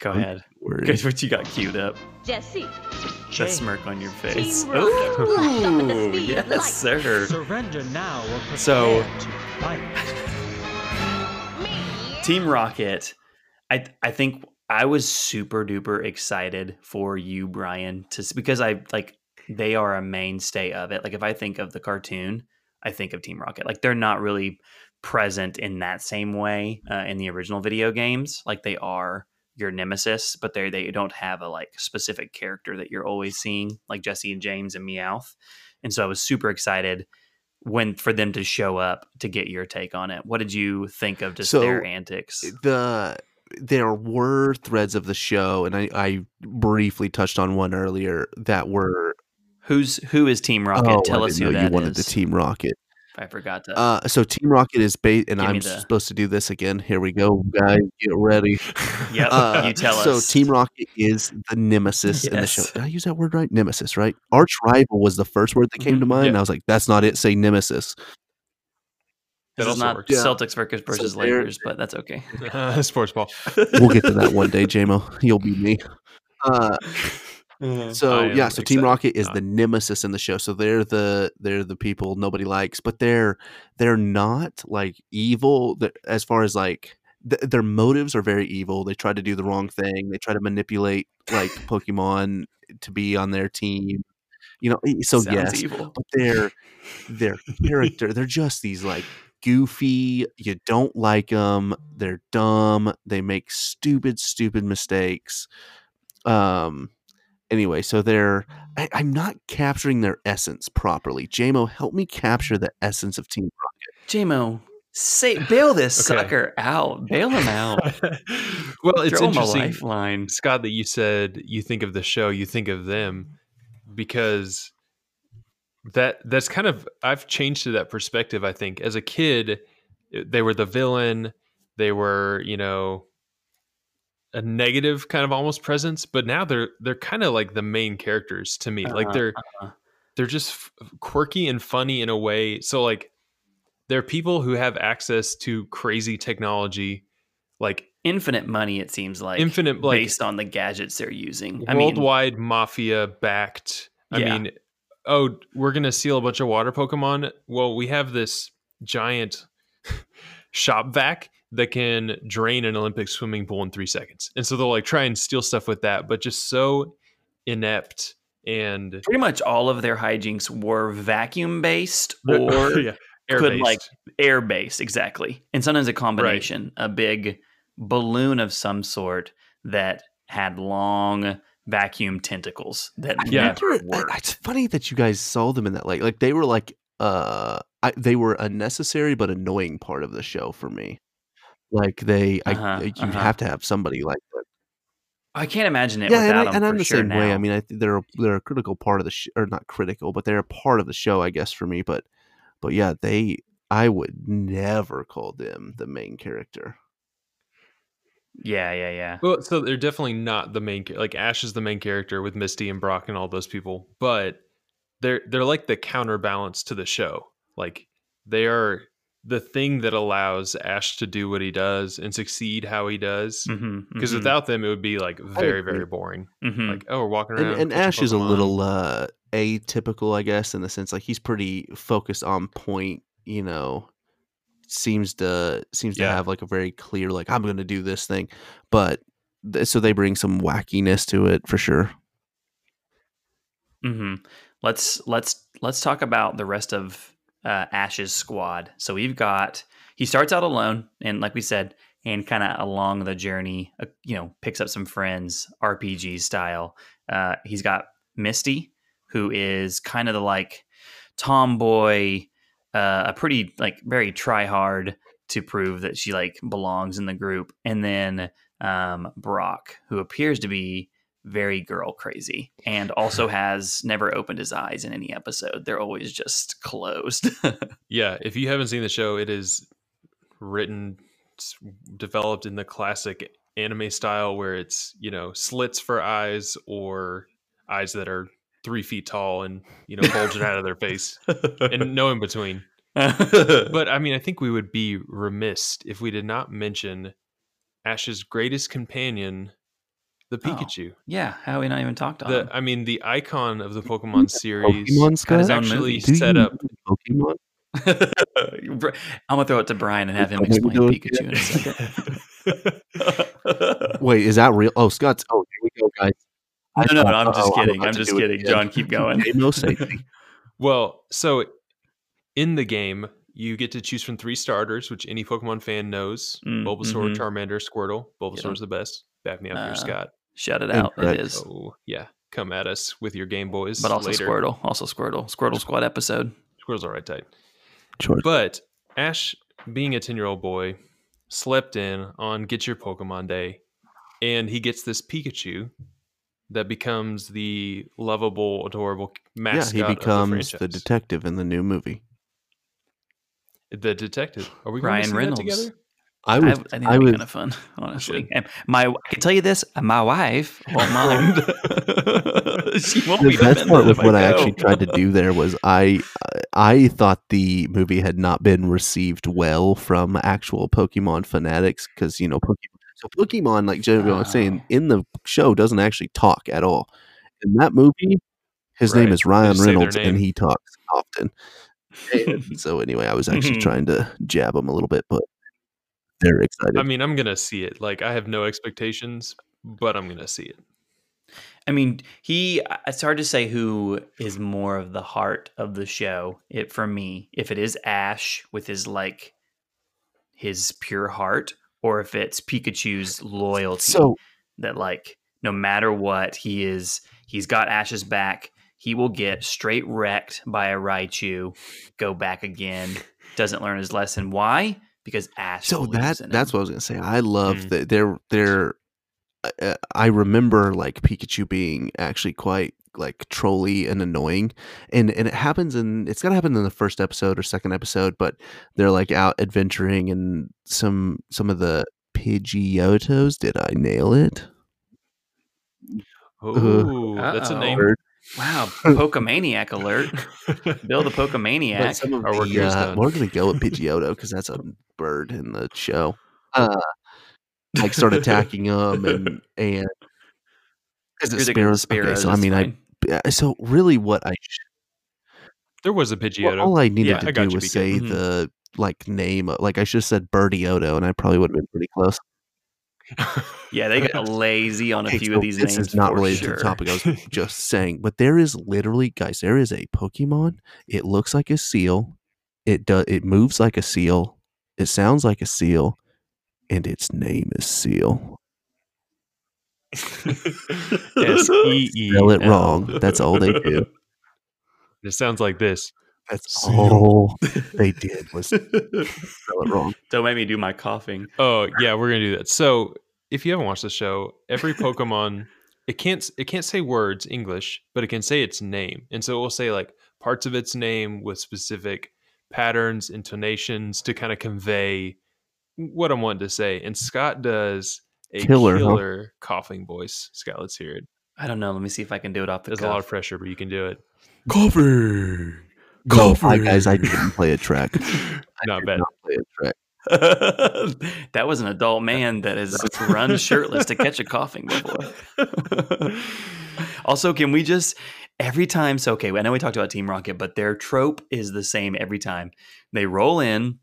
Go
Don't
ahead.
worry.
Guess what you got queued up?
Jessie,
That smirk on your face.
Team Rocket, flash up at the
Ooh, yes,
light.
sir.
Surrender now or
So-
to fight.
Team Rocket. I I think I was super duper excited for you, Brian, to because I like they are a mainstay of it. Like if I think of the cartoon, I think of Team Rocket. Like they're not really present in that same way uh, in the original video games. Like they are your nemesis, but they they don't have a like specific character that you're always seeing, like Jessie and James and Meowth. And so I was super excited when for them to show up to get your take on it. What did you think of just
So,
their antics?
the there were threads of the show and I, I briefly touched on one earlier that were
Who's who is Team Rocket?
oh,
Tell us who that
you wanted the team rocket
I forgot to.
uh so team rocket is based and i'm
the-
supposed to do this again here we go guys get ready
yep,
Uh,
you tell us. so.
Team Rocket is the nemesis in the show. Did I use that word right? Nemesis, right? Arch rival was the first word that came to
Mhm,
mind.
yeah.
and I was like, that's not it. Say nemesis.
That
this is not
works.
Celtics versus, versus
there-
Lakers, but that's okay.
Sports ball.
We'll get to that one day, JMO. You'll be me. Uh,
I
so
am
yeah, so Team. Rocket is
Uh,
the nemesis in the show. So they're the they're the people nobody likes, but they're they're not like evil. Th- As far as like th- their motives are very evil. They try to do the wrong thing. They try to manipulate like Pokemon to be on their team. You know, so
Sounds
yes,
evil.
but their their character, they're just these like goofy. You don't like them. They're dumb. They make stupid, stupid mistakes. Um. Anyway, so they're. I, I'm not capturing their essence properly. JMO, help me capture the essence of Team Rocket.
JMO, say bail this
Okay.
sucker out. Bail him out.
well, it's
Throw him a
interesting,
lifeline.
Scott, that you said you think of the show, you think of them, because that that's kind of I've changed to that perspective. I think as a kid, they were the villain. They were, you know, a negative kind of almost presence, but now they're they're kind of like the main characters to me. like
Uh-huh,
they're
uh-huh.
they're just f- quirky and funny in a way. So like they're people who have access to crazy technology, like
Infinite money, it seems like.
Infinite, like-
based on the gadgets they're using. I mean,
worldwide mafia backed. I
Yeah.
mean, oh, we're gonna seal a bunch of water Pokemon. Well, we have this giant shop vac that can drain an Olympic swimming pool in three seconds, and so they'll like try and steal stuff with that, but just so inept and
pretty much all of their hijinks were vacuum based or
yeah,
could,
air-based.
like, air based, exactly. And sometimes a combination, a big balloon of some sort that had long vacuum tentacles that
Yeah.
never worked.
It's funny that you guys saw them in that like like they were like uh I, they were a necessary but annoying part of the show for me. Like they,
Uh-huh,
I, you
uh-huh.
have to have somebody like that.
I can't imagine it
Yeah, and, I,
them
and
for
I'm the
sure
same way. I mean, I think they're a, they're a critical part of the sh- or not critical, but they're a part of the show, I guess, for me. But but yeah, they I would never call them the main character.
yeah, yeah, yeah.
Well, so they're definitely not the main like Ash is the main character with Misty and Brock and all those people, but they're they're like the counterbalance to the show. Like they are the thing that allows Ash to do what he does and succeed how he does.
Mm-hmm,
Because without them, it would be like very very boring.
hmm
Like oh, we're walking
And,
around.
and
catching
Ash is a little uh atypical, I guess, in the sense like he's pretty focused on point. You know, seems to seems to have like a very clear like I'm going to do this thing, but th- so they bring some wackiness to it for sure.
hmm Let's let's let's talk about the rest of uh, Ash's squad. So we've got he starts out alone, and like we said, and kind of along the journey, uh, you know, picks up some friends, RPG style. Uh, he's got Misty, who is kind of the like tomboy, uh, a pretty like very try hard to prove that she like belongs in the group, and then um, Brock, who appears to be very girl crazy and also has never opened his eyes in any episode. They're always just closed.
Yeah, if you haven't seen the show, it is written, developed in the classic anime style where it's, you know, slits for eyes or eyes that are three feet tall and, you know, bulging out of their face and no in between. But I mean, I think we would be remiss if we did not mention Ash's greatest companion, the
Oh,
Pikachu.
yeah, how we not even talked on
The. I mean, the icon of the Pokemon series
Pokemon
is actually set up
know Pokemon.
I'm gonna throw it to Brian and have him explain Pikachu in a second.
Wait, is that real? Oh, Scott's. Oh, here we go, guys. I
no, no,
thought-
no, I'm just
oh,
kidding.
about
I'm just kidding. John, keep going.
No safety.
Well, so in the game, you get to choose from three starters, which any Pokemon fan knows:
Mm,
Bulbasaur,
mhm.
Charmander, Squirtle. Bulbasaur's
them.
the best. Back me up
Uh,
here, Scott.
Shout it out. It
Incorrect.
is.
Oh yeah, come at us with your Game Boys.
But also
later.
Squirtle. Also Squirtle. Squirtle Squad episode.
Squirtle's all right tight.
Sure.
But Ash, being a ten-year-old boy, slept in on Get Your Pokemon Day, and he gets this Pikachu that becomes the lovable, adorable
Yeah,
mascot.
he
of the
becomes the, detective in the new movie.
The detective. Are we going
Ryan
to see
Reynolds.
that together?
I
I,
was.
I think
I
that'd be
was.
kind of fun, honestly. And my, I can tell you this: uh, my wife won't mind. she won't
the
be
best part with what I
go.
actually tried to do there was I I thought the movie had not been received well from actual Pokemon fanatics because you know Pokemon. So Pokemon, like Jeremy was saying,
Oh.
in the show doesn't actually talk at all. In that movie, his name is Ryan
just say their
Reynolds, and he talks often. So anyway, I was actually trying to jab him a little bit, but They're excited.
I mean, I'm gonna see it. Like, I have no expectations, but I'm gonna see it.
I mean, he. It's hard to say who is more of the heart of the show. It for me, if it is Ash with his like his pure heart, or if it's Pikachu's loyalty.
so
that like no matter what he is, he's got Ash's back. He will get straight wrecked by a Raichu, go back again, doesn't learn his lesson. Why? Because Ash.
so that
in
that's
him.
what I was gonna say. I love
Mm.
that they're they're. Uh, I remember like Pikachu being actually quite like trolly and annoying, and and it happens in it's gonna happen in the first episode or second episode, but they're like out adventuring and some some of the Pidgeotos. Did I nail it?
Oh, that's a name.
Word.
Wow, Pokemaniac alert! Bill the
But
Pokemaniac.
some of the, uh, we're gonna go with Pidgeotto because that's a bird in the show. Uh, like start attacking them and and is
You're
it
thinking of
sparrows? Okay, so I mean,
fine.
I so really what I sh-
there was a
well,
Pidgeotto.
all I needed
Yeah,
to
I
do was
BK.
say
Mhm.
the like name. Like I should have said Birdieotto, and I probably would have been pretty close.
Yeah, they got lazy on a
Okay,
few
so
of these
this
names.
is not
for
related
sure.
to the topic. I was just saying, but there is literally, guys, there is a Pokemon. It looks like a seal. It does. It moves like a seal. It sounds like a seal, and its name is Seel.
S E E.
Spell it wrong. That's all they do.
It sounds like this.
That's
Seel.
all they did was spell it wrong.
Don't make me do my Koffing.
Oh yeah, we're gonna do that. So if you haven't watched the show, every Pokemon it can't it can't say words English, but it can say its name, and so it will say like parts of its name with specific patterns, intonations to kind of convey what I'm wanting to say. And Scott does a
Killer,
killer,
huh?
Koffing voice. Scott, let's hear it.
I don't know. Let me see if I can do it off the
There's a lot of pressure, but you can do it.
Coffee. No, hi guys. I didn't play a track.
Not bad.
Not play a track.
that was an adult man that has run shirtless to catch a Koffing before. also, can we just every time? So, okay, I know we talked about Team Rocket, but their trope is the same every time. They roll in,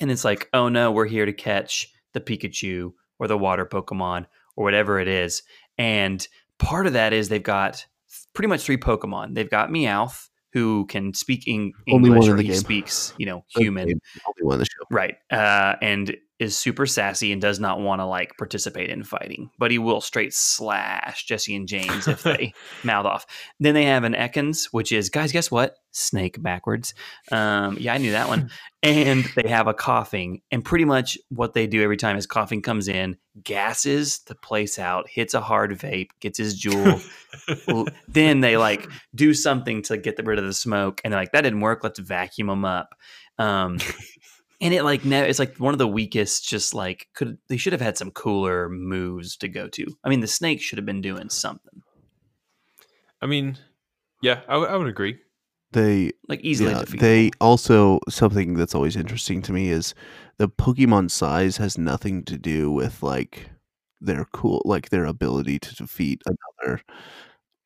and it's like, oh no, we're here to catch the Pikachu or the water Pokemon or whatever it is. And part of that is they've got pretty much three Pokemon. They've got Meowth, who can speak in
Only one
English or he
game.
speaks, you know, human.
Only one in the show.
Right. Uh, and is super sassy and does not want to like participate in fighting, but he will straight slash Jessie and James if they mouth off. Then they have an Ekans, which is guys, guess what? Snake backwards. Um, yeah, I knew that one. and they have a Koffing, and pretty much what they do every time is Koffing comes in, gasses the place out, hits a hard vape, gets his Juul. Then they like do something to get rid of the smoke, and they're like, "That didn't work. Let's vacuum them up." Um, and it like now it's like one of the weakest. Just like could they should have had some cooler moves to go to. I mean, the snake should have been doing something
I mean, yeah, I, w- I would agree.
They
like easily
yeah, they also something that's always interesting to me is the Pokemon size has nothing to do with like their cool like their ability to defeat another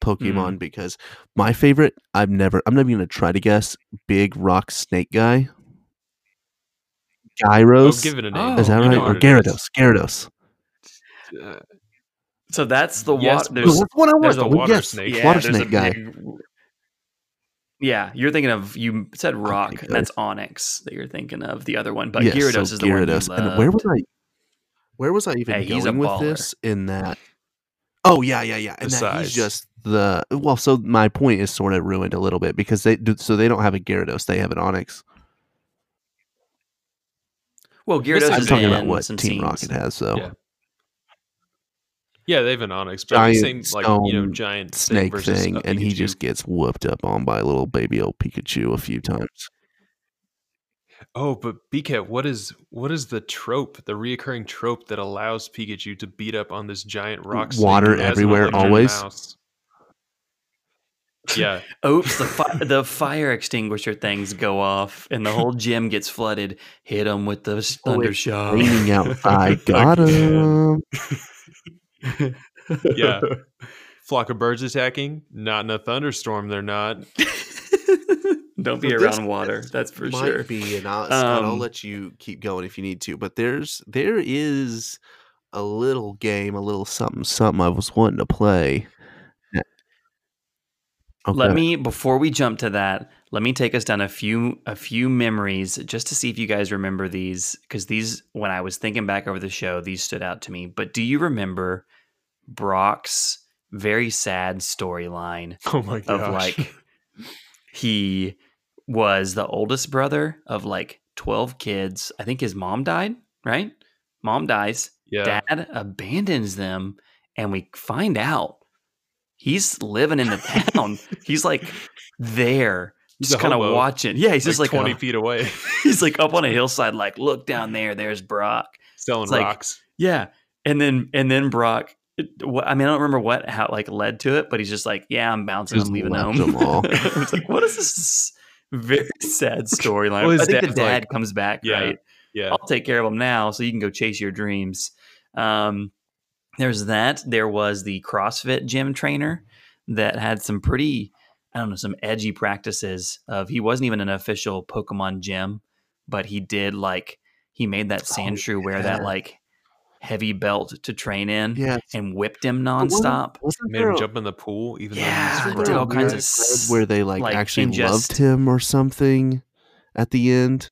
Pokemon mm-hmm. because my favorite I've never I'm never gonna try to guess big rock snake guy.
Oh, give it a name.
is that
You
right? Or
what it is.
Gyarados. Gyarados.
Uh,
so that's the
Yes,
water.
but-
There's,
That's what I
there's
want.
a water
yes,
snake.
yeah,
water
there's a
snake guy.
big- yeah, you're thinking of you said rock.
good.
That's Onix that you're thinking of. The other one, but
Yes,
Gyarados
so
is the one.
And where was. I? Where was I even
Hey,
going with this? In that, oh yeah, yeah, yeah, and
The
that he's just the well. So my point is sort of ruined a little bit because they do. So they don't have a Gyarados; they have an Onix.
Well, Gyarados
I'm
is
talking about what
some
Team
scenes.
Rocket has, though.
Yeah. yeah, they have an Onix, but I'm
Giant
saying like you know giant
Snake
versus
thing,
a
and he just gets whooped up on by a little baby old Pikachu a few times.
Oh, but BK, what is what is the trope, the reoccurring trope that allows Pikachu to beat up on this giant rock
Water
who
everywhere, always?
mouse? Yeah,
Oops, the, fi- the fire extinguisher things go off and the whole gym gets flooded. Hit them with the thunder shower.
Raining outside, got him.
yeah. Flock of birds attacking. Not in a thunderstorm. They're not.
Don't be
So
around water. That's for
might
sure.
be, and I'll, Scott, I'll
Um,
let you keep going if you need to. But there's there is a little game, a little something, something I was wanting to play. Okay.
Let me before we jump to that, let me take us down a few a few memories just to see if you guys remember these because these when I was thinking back over the show, these stood out to me. But do you remember Brock's very sad storyline
Oh my gosh.
of like he was the oldest brother of like 12 kids. I think his mom died, right? Mom dies.
yeah.
Dad abandons them and we find out he's living in the town. he's like there,
He's
just kind of watching. Yeah, he's just like
twenty
a-
feet away,
he's like up on a hillside, like, look down there, there's Brock.
selling
It's like-
rocks.
Yeah. And then and then Brock it- wh- I mean, I don't remember what how like led to it, but he's just like, "Yeah, I'm bouncing.
Just
I'm leaving
left
home."
them all.
I was like, "What is this very sad storyline?"
Well,
I think the dad
like-
comes back,
Yeah.
right?
Yeah.
I'll take care of him now, so you can go chase your dreams. Um, there's that. There was the CrossFit gym trainer that had some pretty, I don't know, some edgy practices. Of he wasn't even an official Pokemon gym, but he did like he made that oh, Sandshrew wear that like heavy belt to train in,
Yeah.
and whipped him nonstop.
Wasn't
Made him
a-
jump in the pool, even
Yeah,
though
did
he
wasn't there
all kinds of
thread where they like,
like,
actually
ingest-
loved him or something at the end.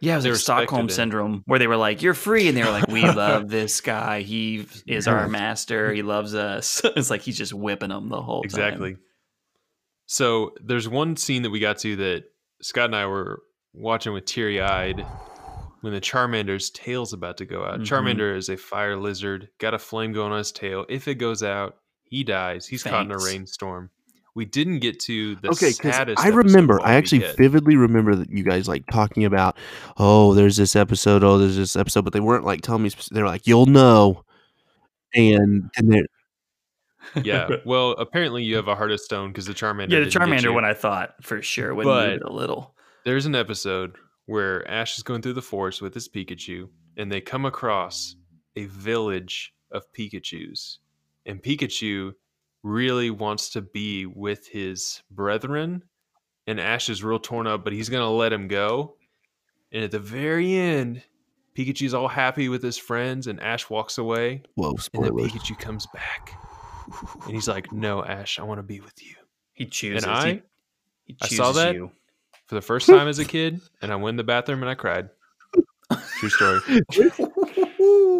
Yeah, it was Stockholm
him.
syndrome, where they were like, "You're free," and they were like, "We love this guy. He is our master. He loves us." it's like he's just whipping them the whole time.
Exactly. So there's one scene that we got to that Scott and I were watching with teary eyed when the Charmander's tail's about to go out.
Mhm.
Charmander is a fire lizard, got a flame going on his tail. If it goes out, he dies. He's caught in a rainstorm. We didn't get to the
okay, because
saddest.
I remember, I actually vividly remember that you guys like talking about, oh, there's this episode, oh, there's this episode, but they weren't like telling me. spec- They're like, you'll know, and and they
yeah. Well, apparently you have a heart of stone because the Charmander.
Yeah, the Charmander
you.
one I thought for sure would
But-
a little.
There's an episode where Ash is going through the forest with his Pikachu, and they come across a village of Pikachus. And Pikachu really wants to be with his brethren, and Ash is real torn up, but he's going to let him go. And at the very end, Pikachu's all happy with his friends, and Ash walks away,
whoa,
and then. Pikachu comes back. And he's like, No, Ash, I want to be with you.
He chooses.
And I,
he, he
I saw that.
you.
for the first time as a kid, and I went in the bathroom and I cried. True story.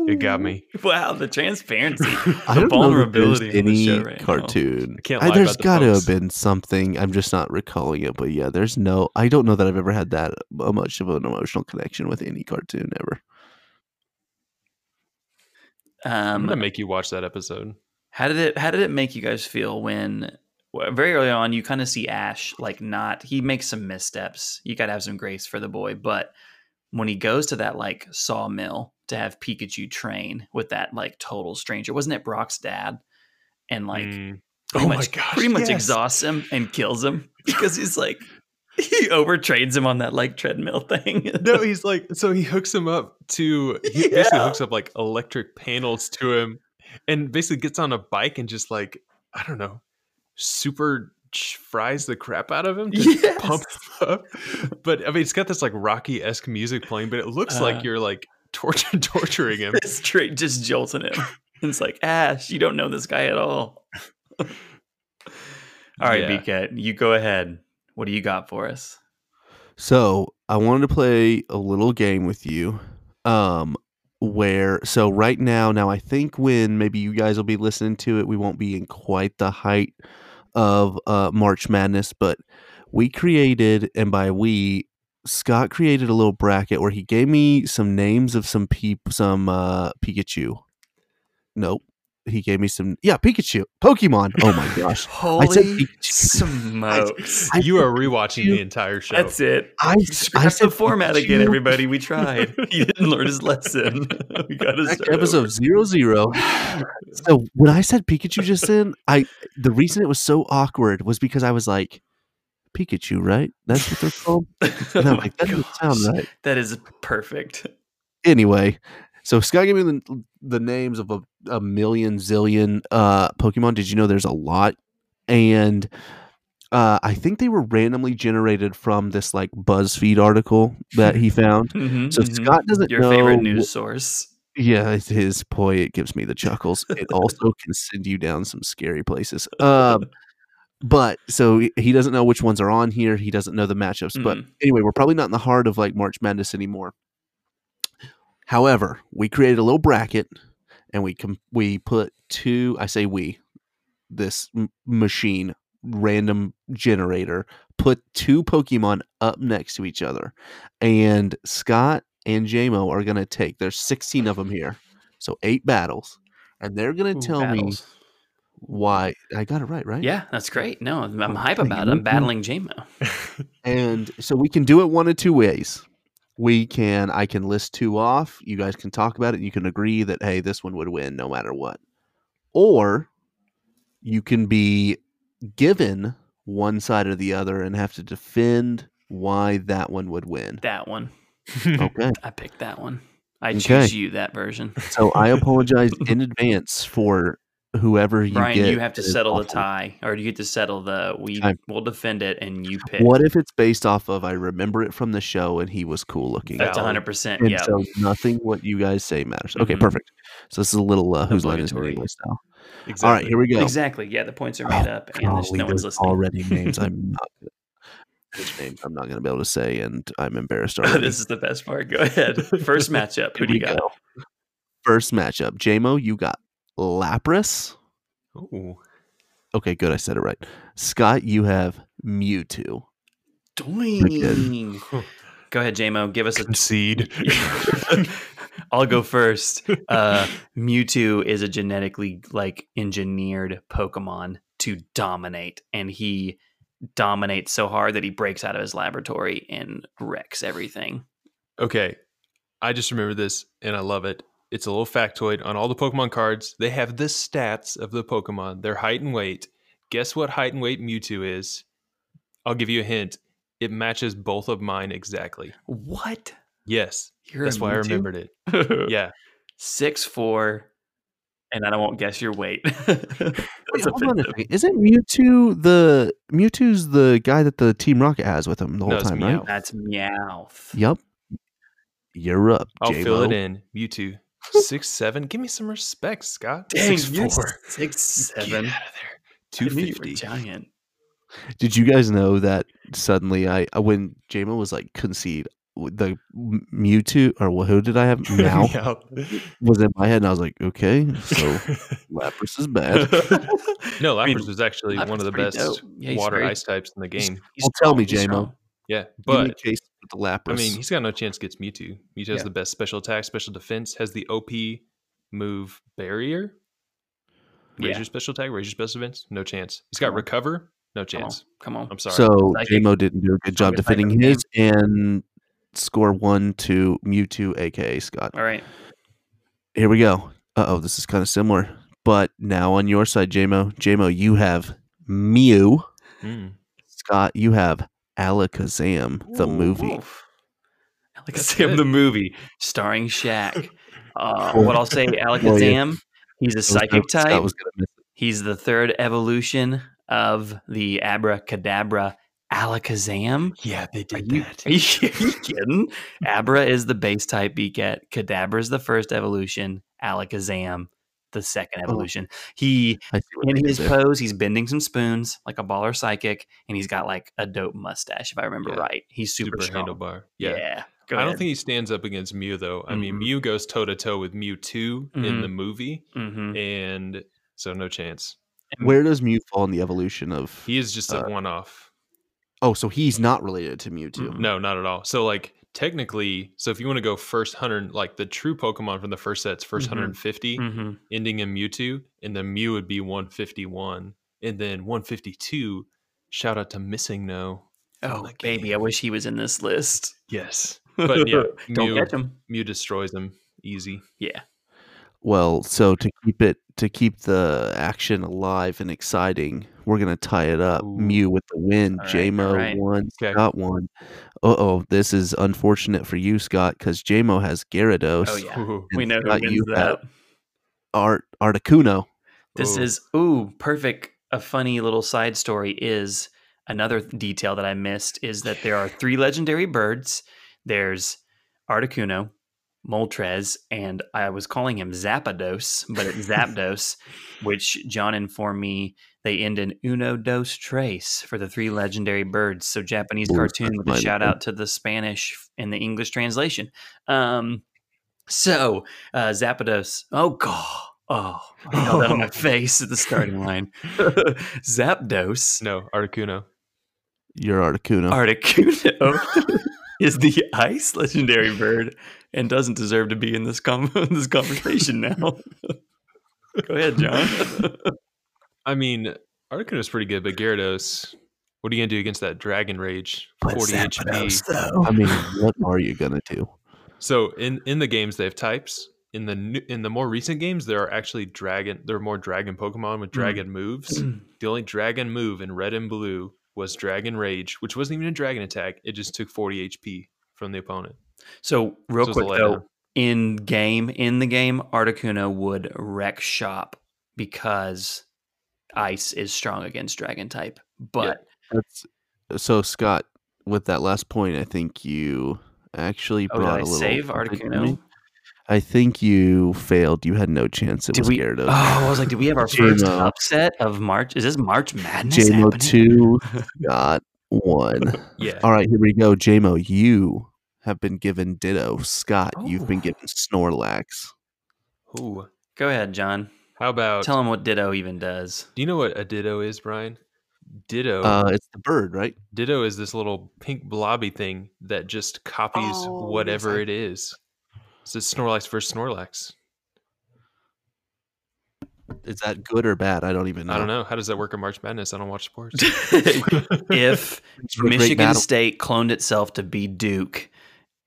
It got me.
Wow, the transparency,
I
the
don't know that
vulnerability
there's
of the
any
show right now.
cartoon.
I can't
I- there's
the
got to have been something. I'm just not recalling it, but yeah, there's no. I don't know that I've ever had that uh, much of an emotional connection with any cartoon ever.
Um, I'm
gonna make you watch that episode.
How did it how did it make you guys feel when very early on you kind of see Ash like not he makes some missteps. You got to have some grace for the boy, but when he goes to that like sawmill to have Pikachu train with that like total stranger, wasn't it Brock's dad? And like
Mm.
pretty
Oh my
much
gosh,
pretty much
yes.
exhausts him and kills him because he's like he overtrains him on that like treadmill thing.
No, he's like, so he hooks him up to, he basically hooks up like electric panels to him and basically gets on a bike and just like, I don't know, super fries the crap out of him to
Yes.
pump him up. But I mean, it's got this like Rocky esque music playing, but it looks
Uh.
like you're like torture, torturing him.
straight just jolting him. It's like Ash, you don't know this guy at all. all right,
Yeah.
BK, you go ahead. What do you got for us?
So I wanted to play a little game with you. Um, where so right now, now I think when maybe you guys will be listening to it, we won't be in quite the height of uh March Madness, but we created, and by we, Scott created a little bracket where he gave me some names of some peop some uh Pikachu. Nope. He gave me some yeah, Pikachu. Pokemon. Oh my gosh.
Holy
said Pikachu.
smokes.
I
You are rewatching
Pikachu.
the entire show.
That's it.
I, I
Scrap the
said
format again, everybody. We tried. He didn't learn his lesson. we got to
Back
start
to episode zero zero. So when I said Pikachu just then, I the reason it was so awkward was because I was like, Pikachu, right? That's what they're called. And
Oh
I'm like, that doesn't sound right.
That is perfect.
Anyway, so Scott gave me the, the names of a, a million zillion uh Pokemon. Did you know there's a lot? And Uh, I think they were randomly generated from this like BuzzFeed article that he found.
Mhm,
So
mhm.
Scott doesn't
Your
know.
favorite news source.
Yeah, it's his boy, it gives me the chuckles. It also can send you down some scary places. Um, but so he- doesn't know which ones are on here. He doesn't know the matchups. But
Mhm.
anyway, we're probably not in the heart of like March Madness anymore. However, we created a little bracket, and we com- we put two. I say we, this m- machine random generator put two Pokemon up next to each other, and Scott and JMO are gonna take. There's 16 of them here, so eight battles, and they're gonna
Ooh,
tell me
battles.
Why I got it right, right?
Yeah, that's great. No, I'm I'm hype about it. I'm battling JMO.
And so we can do it one of two ways. We can I can list two off. You guys can talk about it. You can agree that hey, this one would win no matter what. Or you can be given one side or the other and have to defend why that one would win.
That one.
Okay.
I picked that one. I
Okay.
choose you that version.
So I apologize in advance for whoever you
Brian,
get.
you have to settle the tie, or do you get to settle the we
I-
will defend it and you pick.
What if it's based off of I remember it from the show and he was cool looking?
That's 100. percent
And
Yeah.
so nothing what you guys say matters. Okay,
Mhm.
perfect. So this is a little uh, whose line is anyway style.
exactly.
All right, here we go.
Exactly. Yeah, the points are made
Oh,
up, and there's no one's listening.
already names I'm not which names I'm not going to be able to say, and I'm embarrassed already.
this is the best part. Go ahead. First matchup. Who do you got?
go. First matchup, JMO, you got Lapras.
Ooh.
Okay, good. I said it right. Scott, you have Mewtwo.
Doing. Go ahead, JMO. Give us a
seed.
I'll go first. Uh, Mewtwo is a genetically like engineered Pokemon to dominate, and he dominates so hard that he breaks out of his laboratory and wrecks everything.
Okay. I just remember this and I love it. It's a little factoid on all the Pokemon cards. They have the stats of the Pokemon, their height and weight. Guess what height and weight Mewtwo is? I'll give you a hint. It matches both of mine exactly.
What?
Yes.
You're
That's
a
why I remembered it. Yeah.
Six four, and I won't guess your weight.
Wait, hold on a second. Isn't Mewtwo the Mewtwo's the guy that the Team Rocket has with him the whole
No,
time,
Meow.
right?
That's Meowth.
Yep. You're up.
I'll fill it in. Mewtwo. Six seven. Give me some respect, Scott.
Dang,
Six
you're
four.
six
Get
seven.
out of there.
I
Two
knew you were
fifty.
giant.
Did you guys know that suddenly I uh, when JMO was like concede the M- Mewtwo or wh- who did I have Meow was in my head and I was like okay so Lapras is bad.
no,
I mean,
Lapras was actually
Lapras
one of the best.
Yeah,
water
very-
ice types in the game.
he's
Well, tell me,
strong, he's
J-Mo.
Yeah,
Give me a
but
case with the Lapras.
I mean, he's got no chance against Mewtwo. Mewtwo has
Yeah.
the best special attack, special defense, has the OP move barrier. Raise
Yeah.
your special attack, raise your special defense, no chance. He's got
Come
recover, no
Come on,
chance.
come on.
I'm sorry.
so
Psychic.
JMO didn't do a good job
Strongest type in
defending his and score one to Mewtwo, aka Scott.
All right.
Here we go. Uh oh, this is kind of similar, but now on your side, JMO. JMO, you have Mew.
Mm.
Scott, you have Alakazam, the
Ooh,
movie.
oof.
That's
Alakazam, the movie, starring Shaq. Uh, what I'll say, Alakazam, he's a psychic
hoping
type.
was gonna miss it.
He's the third evolution of the Abra Kadabra Alakazam.
Yeah, they did
you,
that.
are you, are you kidding? Abra is the base type Beaket. Kadabra is the first evolution. Alakazam, the second
Oh.
evolution. He
I see what
in his pose, he's bending some spoons like a baller psychic, and he's got like a dope mustache, if I remember
Yeah.
right. He's super,
Super, handlebar.
Yeah.
Yeah. I don't think he stands up against Mew though. I mean,
Mhm.
Mew goes toe to toe with Mewtwo in
Mhm.
the movie,
hmm
and so no chance.
Where does Mew fall in the evolution of?
He is just a
Uh,
one off.
oh, so he's not related to Mewtwo.
Mm-mm.
No, not at all. So like technically, so if you want to go first hundred, like the true Pokemon from the first set's 1st
Mhm.
150,
hmm
ending in Mewtwo, and then Mew would be 151, and then 152. Shout out to MissingNo.
Oh, baby, I wish he was in this list.
Yes, but yeah,
Don't
Mew,
catch him.
Mew destroys him easy.
Yeah.
Well, so to keep it to keep the action alive and exciting, we're gonna tie it up.
Ooh.
Mew with the win.
All right,
JMO
all right.
won.
Okay.
Scott won. Uh oh, this is unfortunate for you, Scott, because JMO has Gyarados.
Oh yeah, we
And
know who wins that.
Art Articuno.
This
Ooh.
is ooh perfect. A funny little side story is another detail that I missed is that there are three legendary birds. There's Articuno, Moltres, and I was calling him Zapdos, but it's Zapdos, which John informed me they end in uno dos tres for the three legendary birds. So Japanese
Ooh,
cartoon with a shout out to the Spanish and the English translation. Um, so uh, Zapdos, oh god, oh, I held that on my face at the starting line. Zapdos,
No, Articuno.
Your Articuno.
Articuno is the ice legendary bird and doesn't deserve to be in this com- this conversation now. Go ahead, John.
I mean, Articuno's pretty good, but Gyarados, what are you gonna do against that Dragon Rage? 40 HP.
I mean, what are you gonna do?
So in in the games they have types. In the new, in the more recent games, there are actually dragon. There are more dragon Pokemon with hmm. dragon moves. Hmm. the only dragon move in Red and Blue was Dragon Rage, which wasn't even a dragon attack. It just took 40 HP from the opponent.
So real
So it's a
quick though, in game in the game, Articuno would wreck shop because ice is strong against dragon type. But
That's so Scott. With that last point, I think you actually
oh, did
brought a little.
save Articuno?
I think you failed. You had no chance. It
Did
was
we?
Gyarados.
Oh, I was like, did we have our first
JMO.
upset of March? Is this March Madness?
JMO two, Scott one.
Yeah.
All right, here we go. JMO, you have been given Ditto. Scott, you've been
Oh.
given Snorlax.
Ooh.
Go ahead, John.
How about?
Tell him what Ditto even does.
do you know what a Ditto is, Brian? Ditto.
Uh, it's the bird, right?
Ditto is this little pink blobby thing that just copies
Oh,
whatever
I-
it is. So it's Snorlax versus Snorlax.
Is that good or bad? I don't even know.
I don't know. How does that work in March Madness? I don't watch sports.
if
It's a great
Michigan. State cloned itself to be Duke,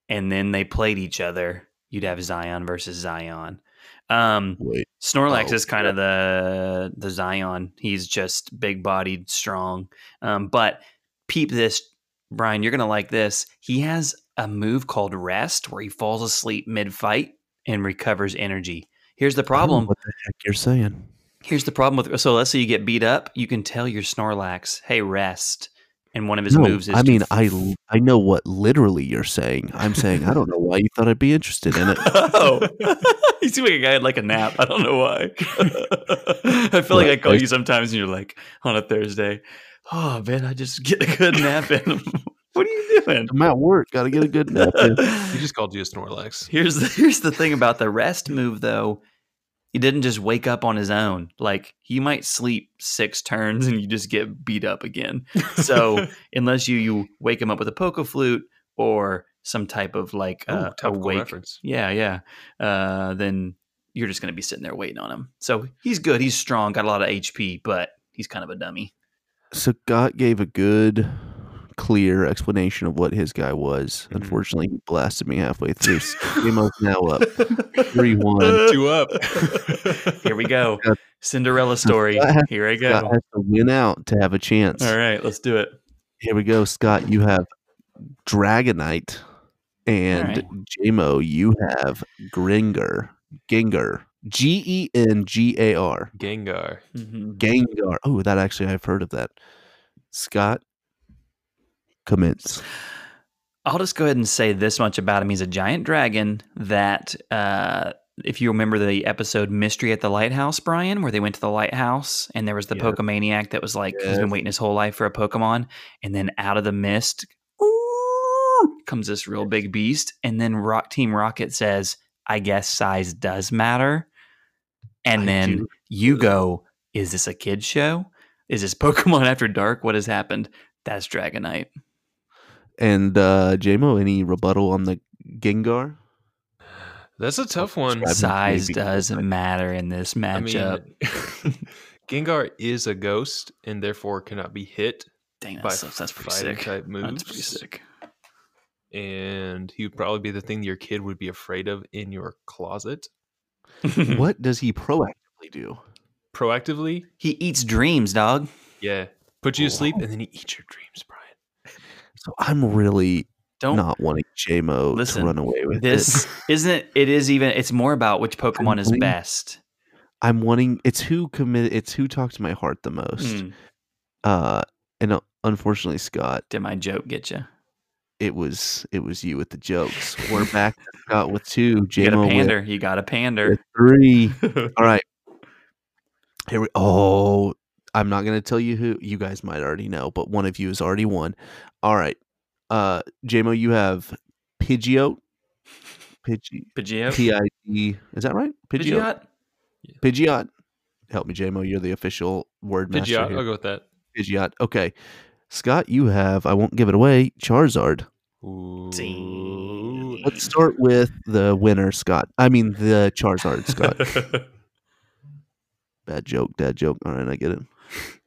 and then they played each other, you'd have Zion versus Zion. Um,
Wait,
Snorlax
Oh,
is kind of the the Zion. He's just big bodied, strong. Um, but peep this, Brian. You're gonna like this. He has a move called Rest, where he falls asleep mid fight and recovers energy. Here's the
I don't know
problem.
What the heck you're saying?
Here's the problem with so let's say you get beat up, you can tell your Snorlax, "Hey, rest," and one of his
No,
moves is
I
to
mean,
f-
I l- I know what literally you're saying. I'm saying I don't know why you thought I'd be interested in it.
oh, you seem like a guy had like a nap. I don't know why. I feel like I call
like-
you sometimes, and you're like on a Thursday. Oh man, I just get a good nap in. what are you doing?
I'm at work. Got to get a good nap. in.
he just called you a Snorlax.
Here's the here's the thing about the rest move though. He didn't just wake up on his own. Like he might sleep six turns and you just get beat up again. So unless you you wake him up with a poke flute or some type of like
Ooh,
uh,
topical
awake,
reference.
yeah, yeah, uh, then you're just gonna be sitting there waiting on him. So he's good. He's strong. Got a lot of HP, but he's kind of a dummy.
Scott gave a good, clear explanation of what his guy was.
Mhm.
Unfortunately, he blasted me halfway through. Jamo's now up three one.
Two up.
Here we go. Cinderella story.
Scott
Here I
Scott
go.
has to win out to have a chance.
All right, let's do it.
Here we go, Scott. You have Dragonite, and
right.
Jamo, you have Gringer. Gengar. G E N G A R.
Gengar.
Mhm.
Gengar. Oh, that actually I've heard of that. Scott, commence.
I'll just go ahead and say this much about him. He's a giant dragon that, uh, if you remember the episode Mystery at the Lighthouse, Brian, where they went to the lighthouse and there was the
Yes.
Pokemaniac that was like, he's been waiting his whole life for a Pokemon. And then out of the mist comes this real big beast. And then Rock Team Rocket says, I guess size does matter. And
I
then
do.
you go, Is this a kid's show? Is this Pokemon After Dark? What has happened? That's Dragonite.
And uh Jamo, any rebuttal on the Gengar?
That's a tough one.
Size
maybe-
doesn't matter in this
I
matchup.
mean, Gengar is a ghost and therefore cannot be hit
Dang,
by
that's, that's pretty sick.
type moves.
That's pretty sick.
And he would probably be the thing your kid would be afraid of in your closet.
what does he proactively do?
Proactively,
he eats dreams, dog.
yeah, put you to sleep and then he eats your dreams, Brian.
So I'm really
Don't
not wanting Jamo
Listen,
to run away with
this
it.
isn't it is even it's more about which Pokemon is
wanting-
best.
I'm wanting it's who committed it's who talked to my heart the most.
Hmm.
Uh and uh, unfortunately, Scott,
Did my joke get you?
it was it was you with the jokes. We're back to Scott with two.
JMO You got
JMO
a
with-
pander. You got a pander.
three. All right. Here we oh I'm not gonna tell you who you guys might already know, but one of you has already won. All right. Uh JMO, you have Pidgeot. Pidgey
Pidgeot.
P I D is that right? Pidgeot.
Pidgeot.
Pidgeot. Help me, JMO. You're the official word master.
Pidgeot.
here.
I'll go with that.
Pidgeot. Okay. Scott, you have, I won't give it away, Charizard.
Ooh.
Let's start with the winner, Scott. I mean, the Charizard, Scott. Bad joke, dad joke. All right, I get it.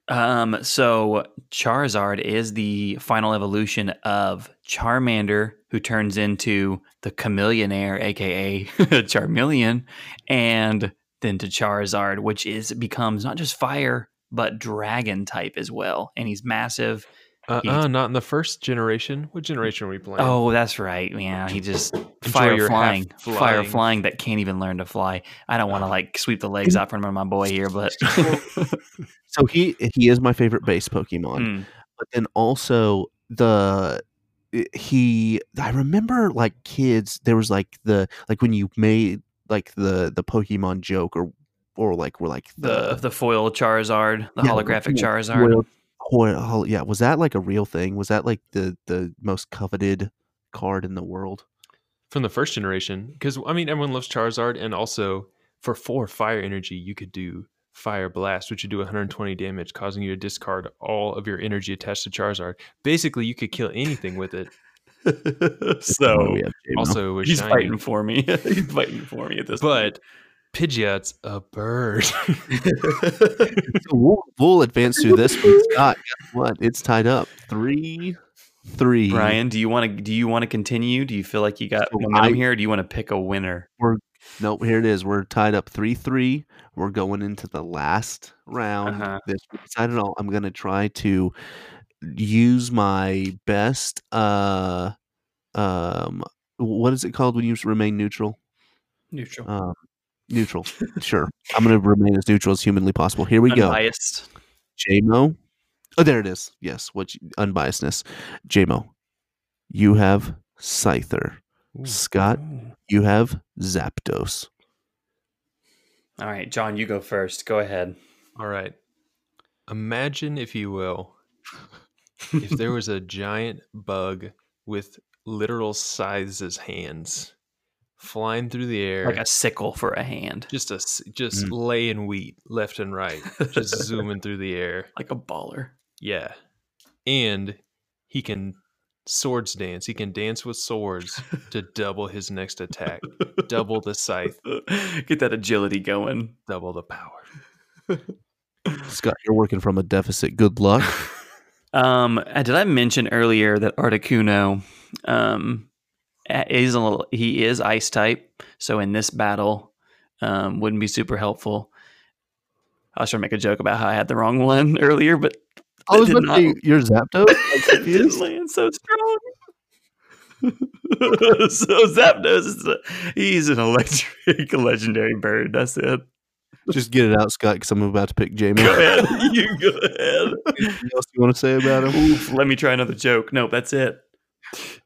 Um, so Charizard is the final evolution of Charmander, who turns into the Chameleonaire, aka Charmeleon, and then to Charizard, which is becomes not just fire but dragon type as well, and he's massive.
Uh,
He-
uh, not in the first generation. What generation are we playing?
Oh, that's right. Yeah, he just fire
half
flying, fire
flying.
flying that can't even learn to fly. I don't want to like sweep the legs out from under my boy here, but
So he he is my favorite base Pokemon.
Hmm.
but then also the he i remember like kids there was like the like when you made like the the pokemon joke or or like we're like
the the foil Charizard, the
Yeah,
holographic
yeah,
Charizard.
foil- foil- hol- oh, yeah was that like a real thing was that like the the most coveted card in the world
From the first generation. Because, I mean, everyone loves Charizard. And also, for four fire energy, you could do Fire Blast, which would do 120 damage, causing you to discard all of your energy attached to Charizard. Basically, you could kill anything with it.
so oh,
We have J-Mo.
Also,
he's
shiny.
fighting for me. he's fighting for me at this
But Pidgeot's a bird.
So we'll, we'll advance through this one scott guess what it's tied up three three.
Brian, do you want to do you want to continue? Do you feel like you got
So
momentum
I-
here? Or do you want to pick a winner?
We're Nope, here it is. We're tied up 3 3. We're going into the last round.
Uh-huh.
This we decided all. I'm going to try to use my best. uh um What is it called when you remain neutral?
Neutral,
Um, neutral. sure. I'm going to remain as neutral as humanly possible. Here we go.
unbiased.
JMO. Oh, there it is. Yes. What you- unbiasedness. JMO, you have Scyther. Scott, you have Zapdos.
All right, John, you go first. Go ahead.
All right. Imagine, if you will, if there was a giant bug with literal sizes hands flying through the air,
Like a sickle for a hand,
just a s- just
Mm.
laying wheat left and right, just zooming through the air.
like a baller.
Yeah, and he can swords dance. He can dance with swords to double his next attack, double the scythe,
Get that agility going.
double the power.
Scott, you're working from a deficit. Good luck.
Um, uh, did I mention earlier that Articuno um, a- is a little, he is ice type, so in this battle, um, wouldn't be super helpful. I was trying to make a joke about how I had the wrong one earlier, but
I was
did
about to
not-
say, you're Zapdos? I'm
didn't land so strong. so Zapdos is a, he's an electric legendary bird. That's it.
Just get it out, Scott, because I'm about to pick Jamie.
Go ahead. you go ahead.
Anything else you want to say about him?
Oof, let me try another joke. Nope, that's it.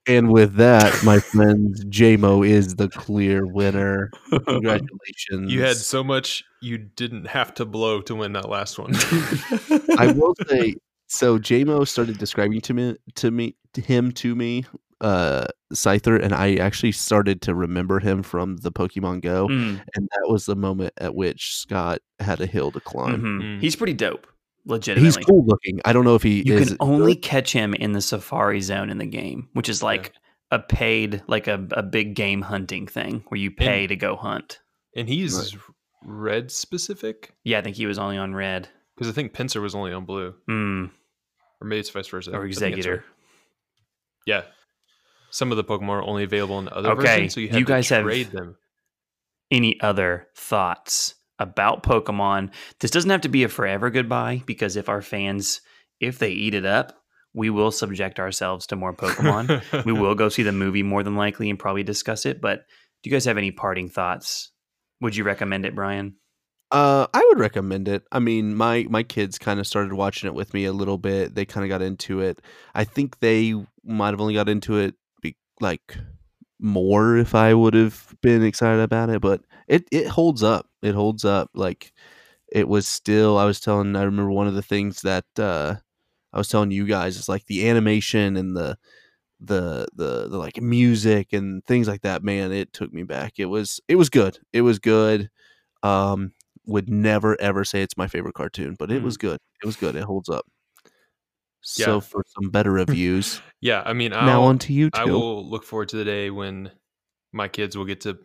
And with that, my friends, JMO is the clear winner. Congratulations.
You had so much you didn't have to blow to win that last one.
I will say so. JMO started describing to me to me to him to me, uh, Scyther, and I actually started to remember him from the Pokemon Go,
Mm,
and that was the moment at which Scott had a hill to climb.
mhm.
Mm.
He's pretty dope. Legitimately.
He's cool looking. I don't know if he
You
is
can only catch him in the safari zone in the game, which is like a paid, like a, a big game hunting thing where you pay to go hunt.
and he's red specific
Yeah, I think he was only on red.
because I think Pinsir was only on blue,
Mm,
or maybe it's vice versa.
or
I think.
Exeggutor.
Yeah. Some of the Pokemon are only available in other
Okay,
versions, so you
you
have to
guys have-
trade them.
Any other thoughts about Pokemon? This doesn't have to be a forever goodbye because if our fans, if they eat it up, we will subject ourselves to more Pokemon. we will go see the movie more than likely and probably discuss it. But do you guys have any parting thoughts? Would you recommend it, Brian?
Uh, I would recommend it. I mean, my my kids kind of started watching it with me a little bit. They kind of got into it. I think they might have only got into it be, like more if I would have been excited about it, but it it holds up. It holds up. Like it was still. I was telling. I remember one of the things that uh, I was telling you guys is like the animation and the the the the like music and things like that. Man, it took me back. It was it was good. It was good. Um, would never ever say it's my favorite cartoon, but it
Mm.
was good. It was good. It holds up.
Yeah.
So for some better reviews,
Yeah, I mean, I'll,
now on to you
I will look forward to the day when my kids will get to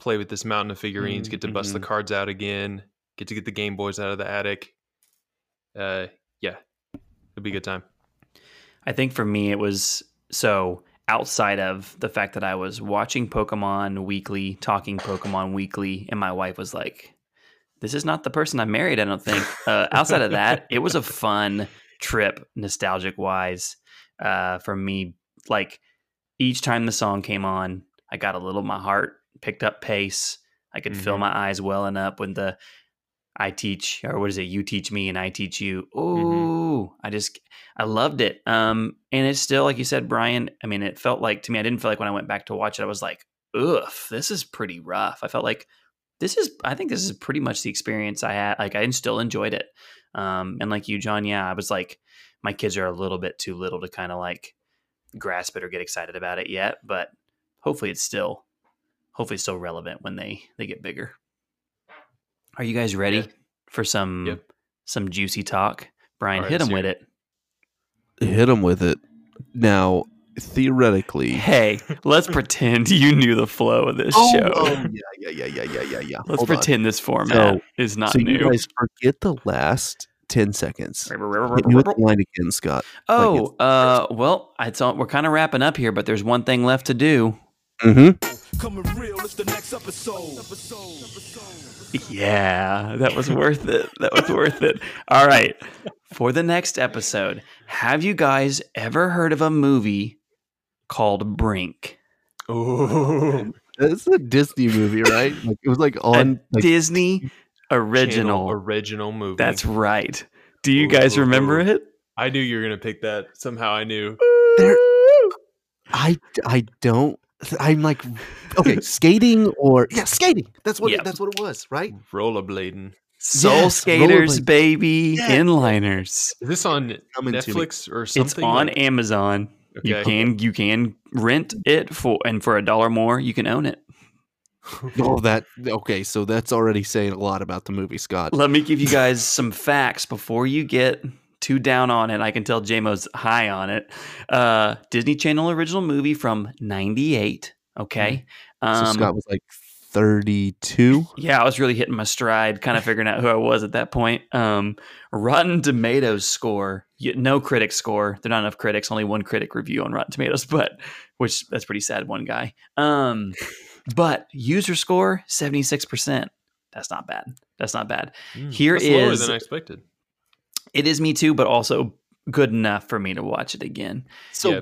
play with this mountain of figurines, get to bust the
Mhm.
cards out again, get to get the Game Boys out of the attic. Uh, yeah, it'll be a good time.
I think for me, it was so outside of the fact that I was watching Pokemon weekly, talking Pokemon weekly, and my wife was like, This is not the person I married, I don't think. Uh, outside of that, it was a fun trip, nostalgic wise, uh, for me. Like each time the song came on, I got a little, my heart picked up pace. I could fill
Mhm.
my eyes welling up when the I teach, or what is it? You teach me and I teach you. Oh, I just, I loved it. Um, and it's still like you said, Brian. I mean, it felt like to me. I didn't feel like when I went back to watch it, I was like, ugh, this is pretty rough. I felt like this is. I think this is pretty much the experience I had. Like I still enjoyed it. Um, and like you, John, yeah, I was like, my kids are a little bit too little to kind of like grasp it or get excited about it yet. But hopefully, it's still, hopefully, still relevant when they they get bigger. Are you guys ready
Yeah.
for some
Yep.
some juicy talk? Brian,
All right,
hit
let's
him with
hear
it.
Hit them with it. Now, theoretically,
Hey, let's pretend you knew the flow of this
Oh,
show.
oh, yeah, yeah, yeah, yeah, yeah, yeah, yeah.
Let's
Hold on.
pretend this format is not
So
new.
you guys forget the last ten seconds. Hit me with the line again, Scott.
oh, uh, well, I thought we're kind of wrapping up here, but there's one thing left to do.
Mm-hmm.
Coming real, it's the next episode.
Yeah, that was worth it. That was worth it. All right. For the next episode, have you guys ever heard of a movie called Brink?
Oh,
It's a Disney movie, right? Like it was like on like,
Disney original.
original movie.
That's right. Do you guys remember it?
I knew you were gonna pick that. Somehow I knew.
there. I I don't. I'm like okay, skating or yeah, skating. That's what
Yep.
it, that's what it was, right?
Rollerblading.
Soul
Yes,
Skaters,
rollerblade.
baby,
Yes.
inliners.
Is this on
Coming.
Netflix or something?
It's on
like-
Amazon. You can you can rent it for and for a dollar more you can own it.
Oh, that okay. So that's already saying a lot about the movie, Scott.
Let me give you guys some facts before you get too down on it. I can tell JMO's high on it. Uh, Disney Channel original movie from '98. Okay.
So
Um,
Scott was like 32.
yeah, I was really hitting my stride, kind of figuring out who I was at that point. Um, Rotten Tomatoes score, no critic score. There are not enough critics. Only one critic review on Rotten Tomatoes, but which that's pretty sad. One guy. Um, but user score seventy six percent. That's not bad. That's not bad.
Mm,
Here
that's lower than I expected.
It is me too, but also good enough for me to watch it again.
So
Yeah.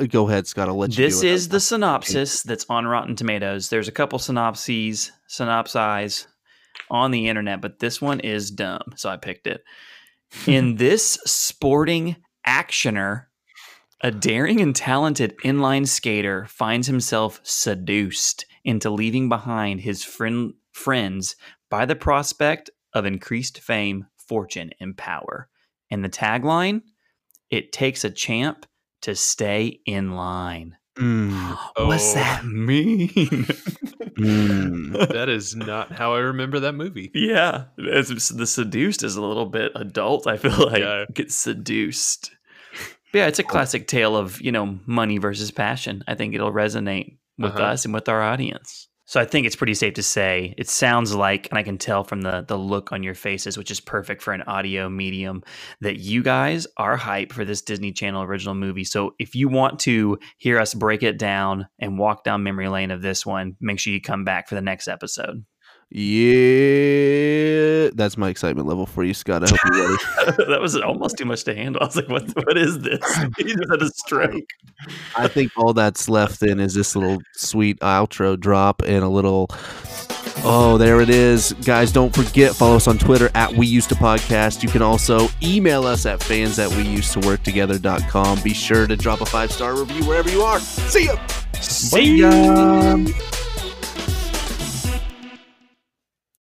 uh, go ahead, Scott. I'll let you.
This
do it.
is the synopsis that's on Rotten Tomatoes. There's a couple synopses, synopsize on the internet, but this one is dumb, so I picked it. In this sporting actioner, a daring and talented inline skater finds himself seduced into leaving behind his friend, friends by the prospect of increased fame, fortune, and power. And the tagline it takes a champ to stay in line.
Mm,
What's
Oh.
that mean?
mm.
that is not how I remember that movie.
yeah, it's, the seduced is a little bit adult. I feel like
Yeah.
get seduced. But yeah, it's a classic tale of you know money versus passion. I think it'll resonate with
Uh-huh.
us and with our audience. So I think it's pretty safe to say it sounds like, and I can tell from the the look on your faces, which is perfect for an audio medium, that you guys are hype for this Disney Channel original movie. So if you want to hear us break it down and walk down memory lane of this one, make sure you come back for the next episode.
Yeah, that's my excitement level for you, Scott. I hope you're ready.
that was almost too much to handle. I was like, "What? What is this?" He just had a stroke.
I think all that's left then is this little sweet outro drop and a little Oh, there it is. Guys, don't forget, follow us on Twitter at We Used to Podcast. You can also email us at fans at we used to work together.com. Be sure to drop a five star review wherever you are. See ya.
See ya.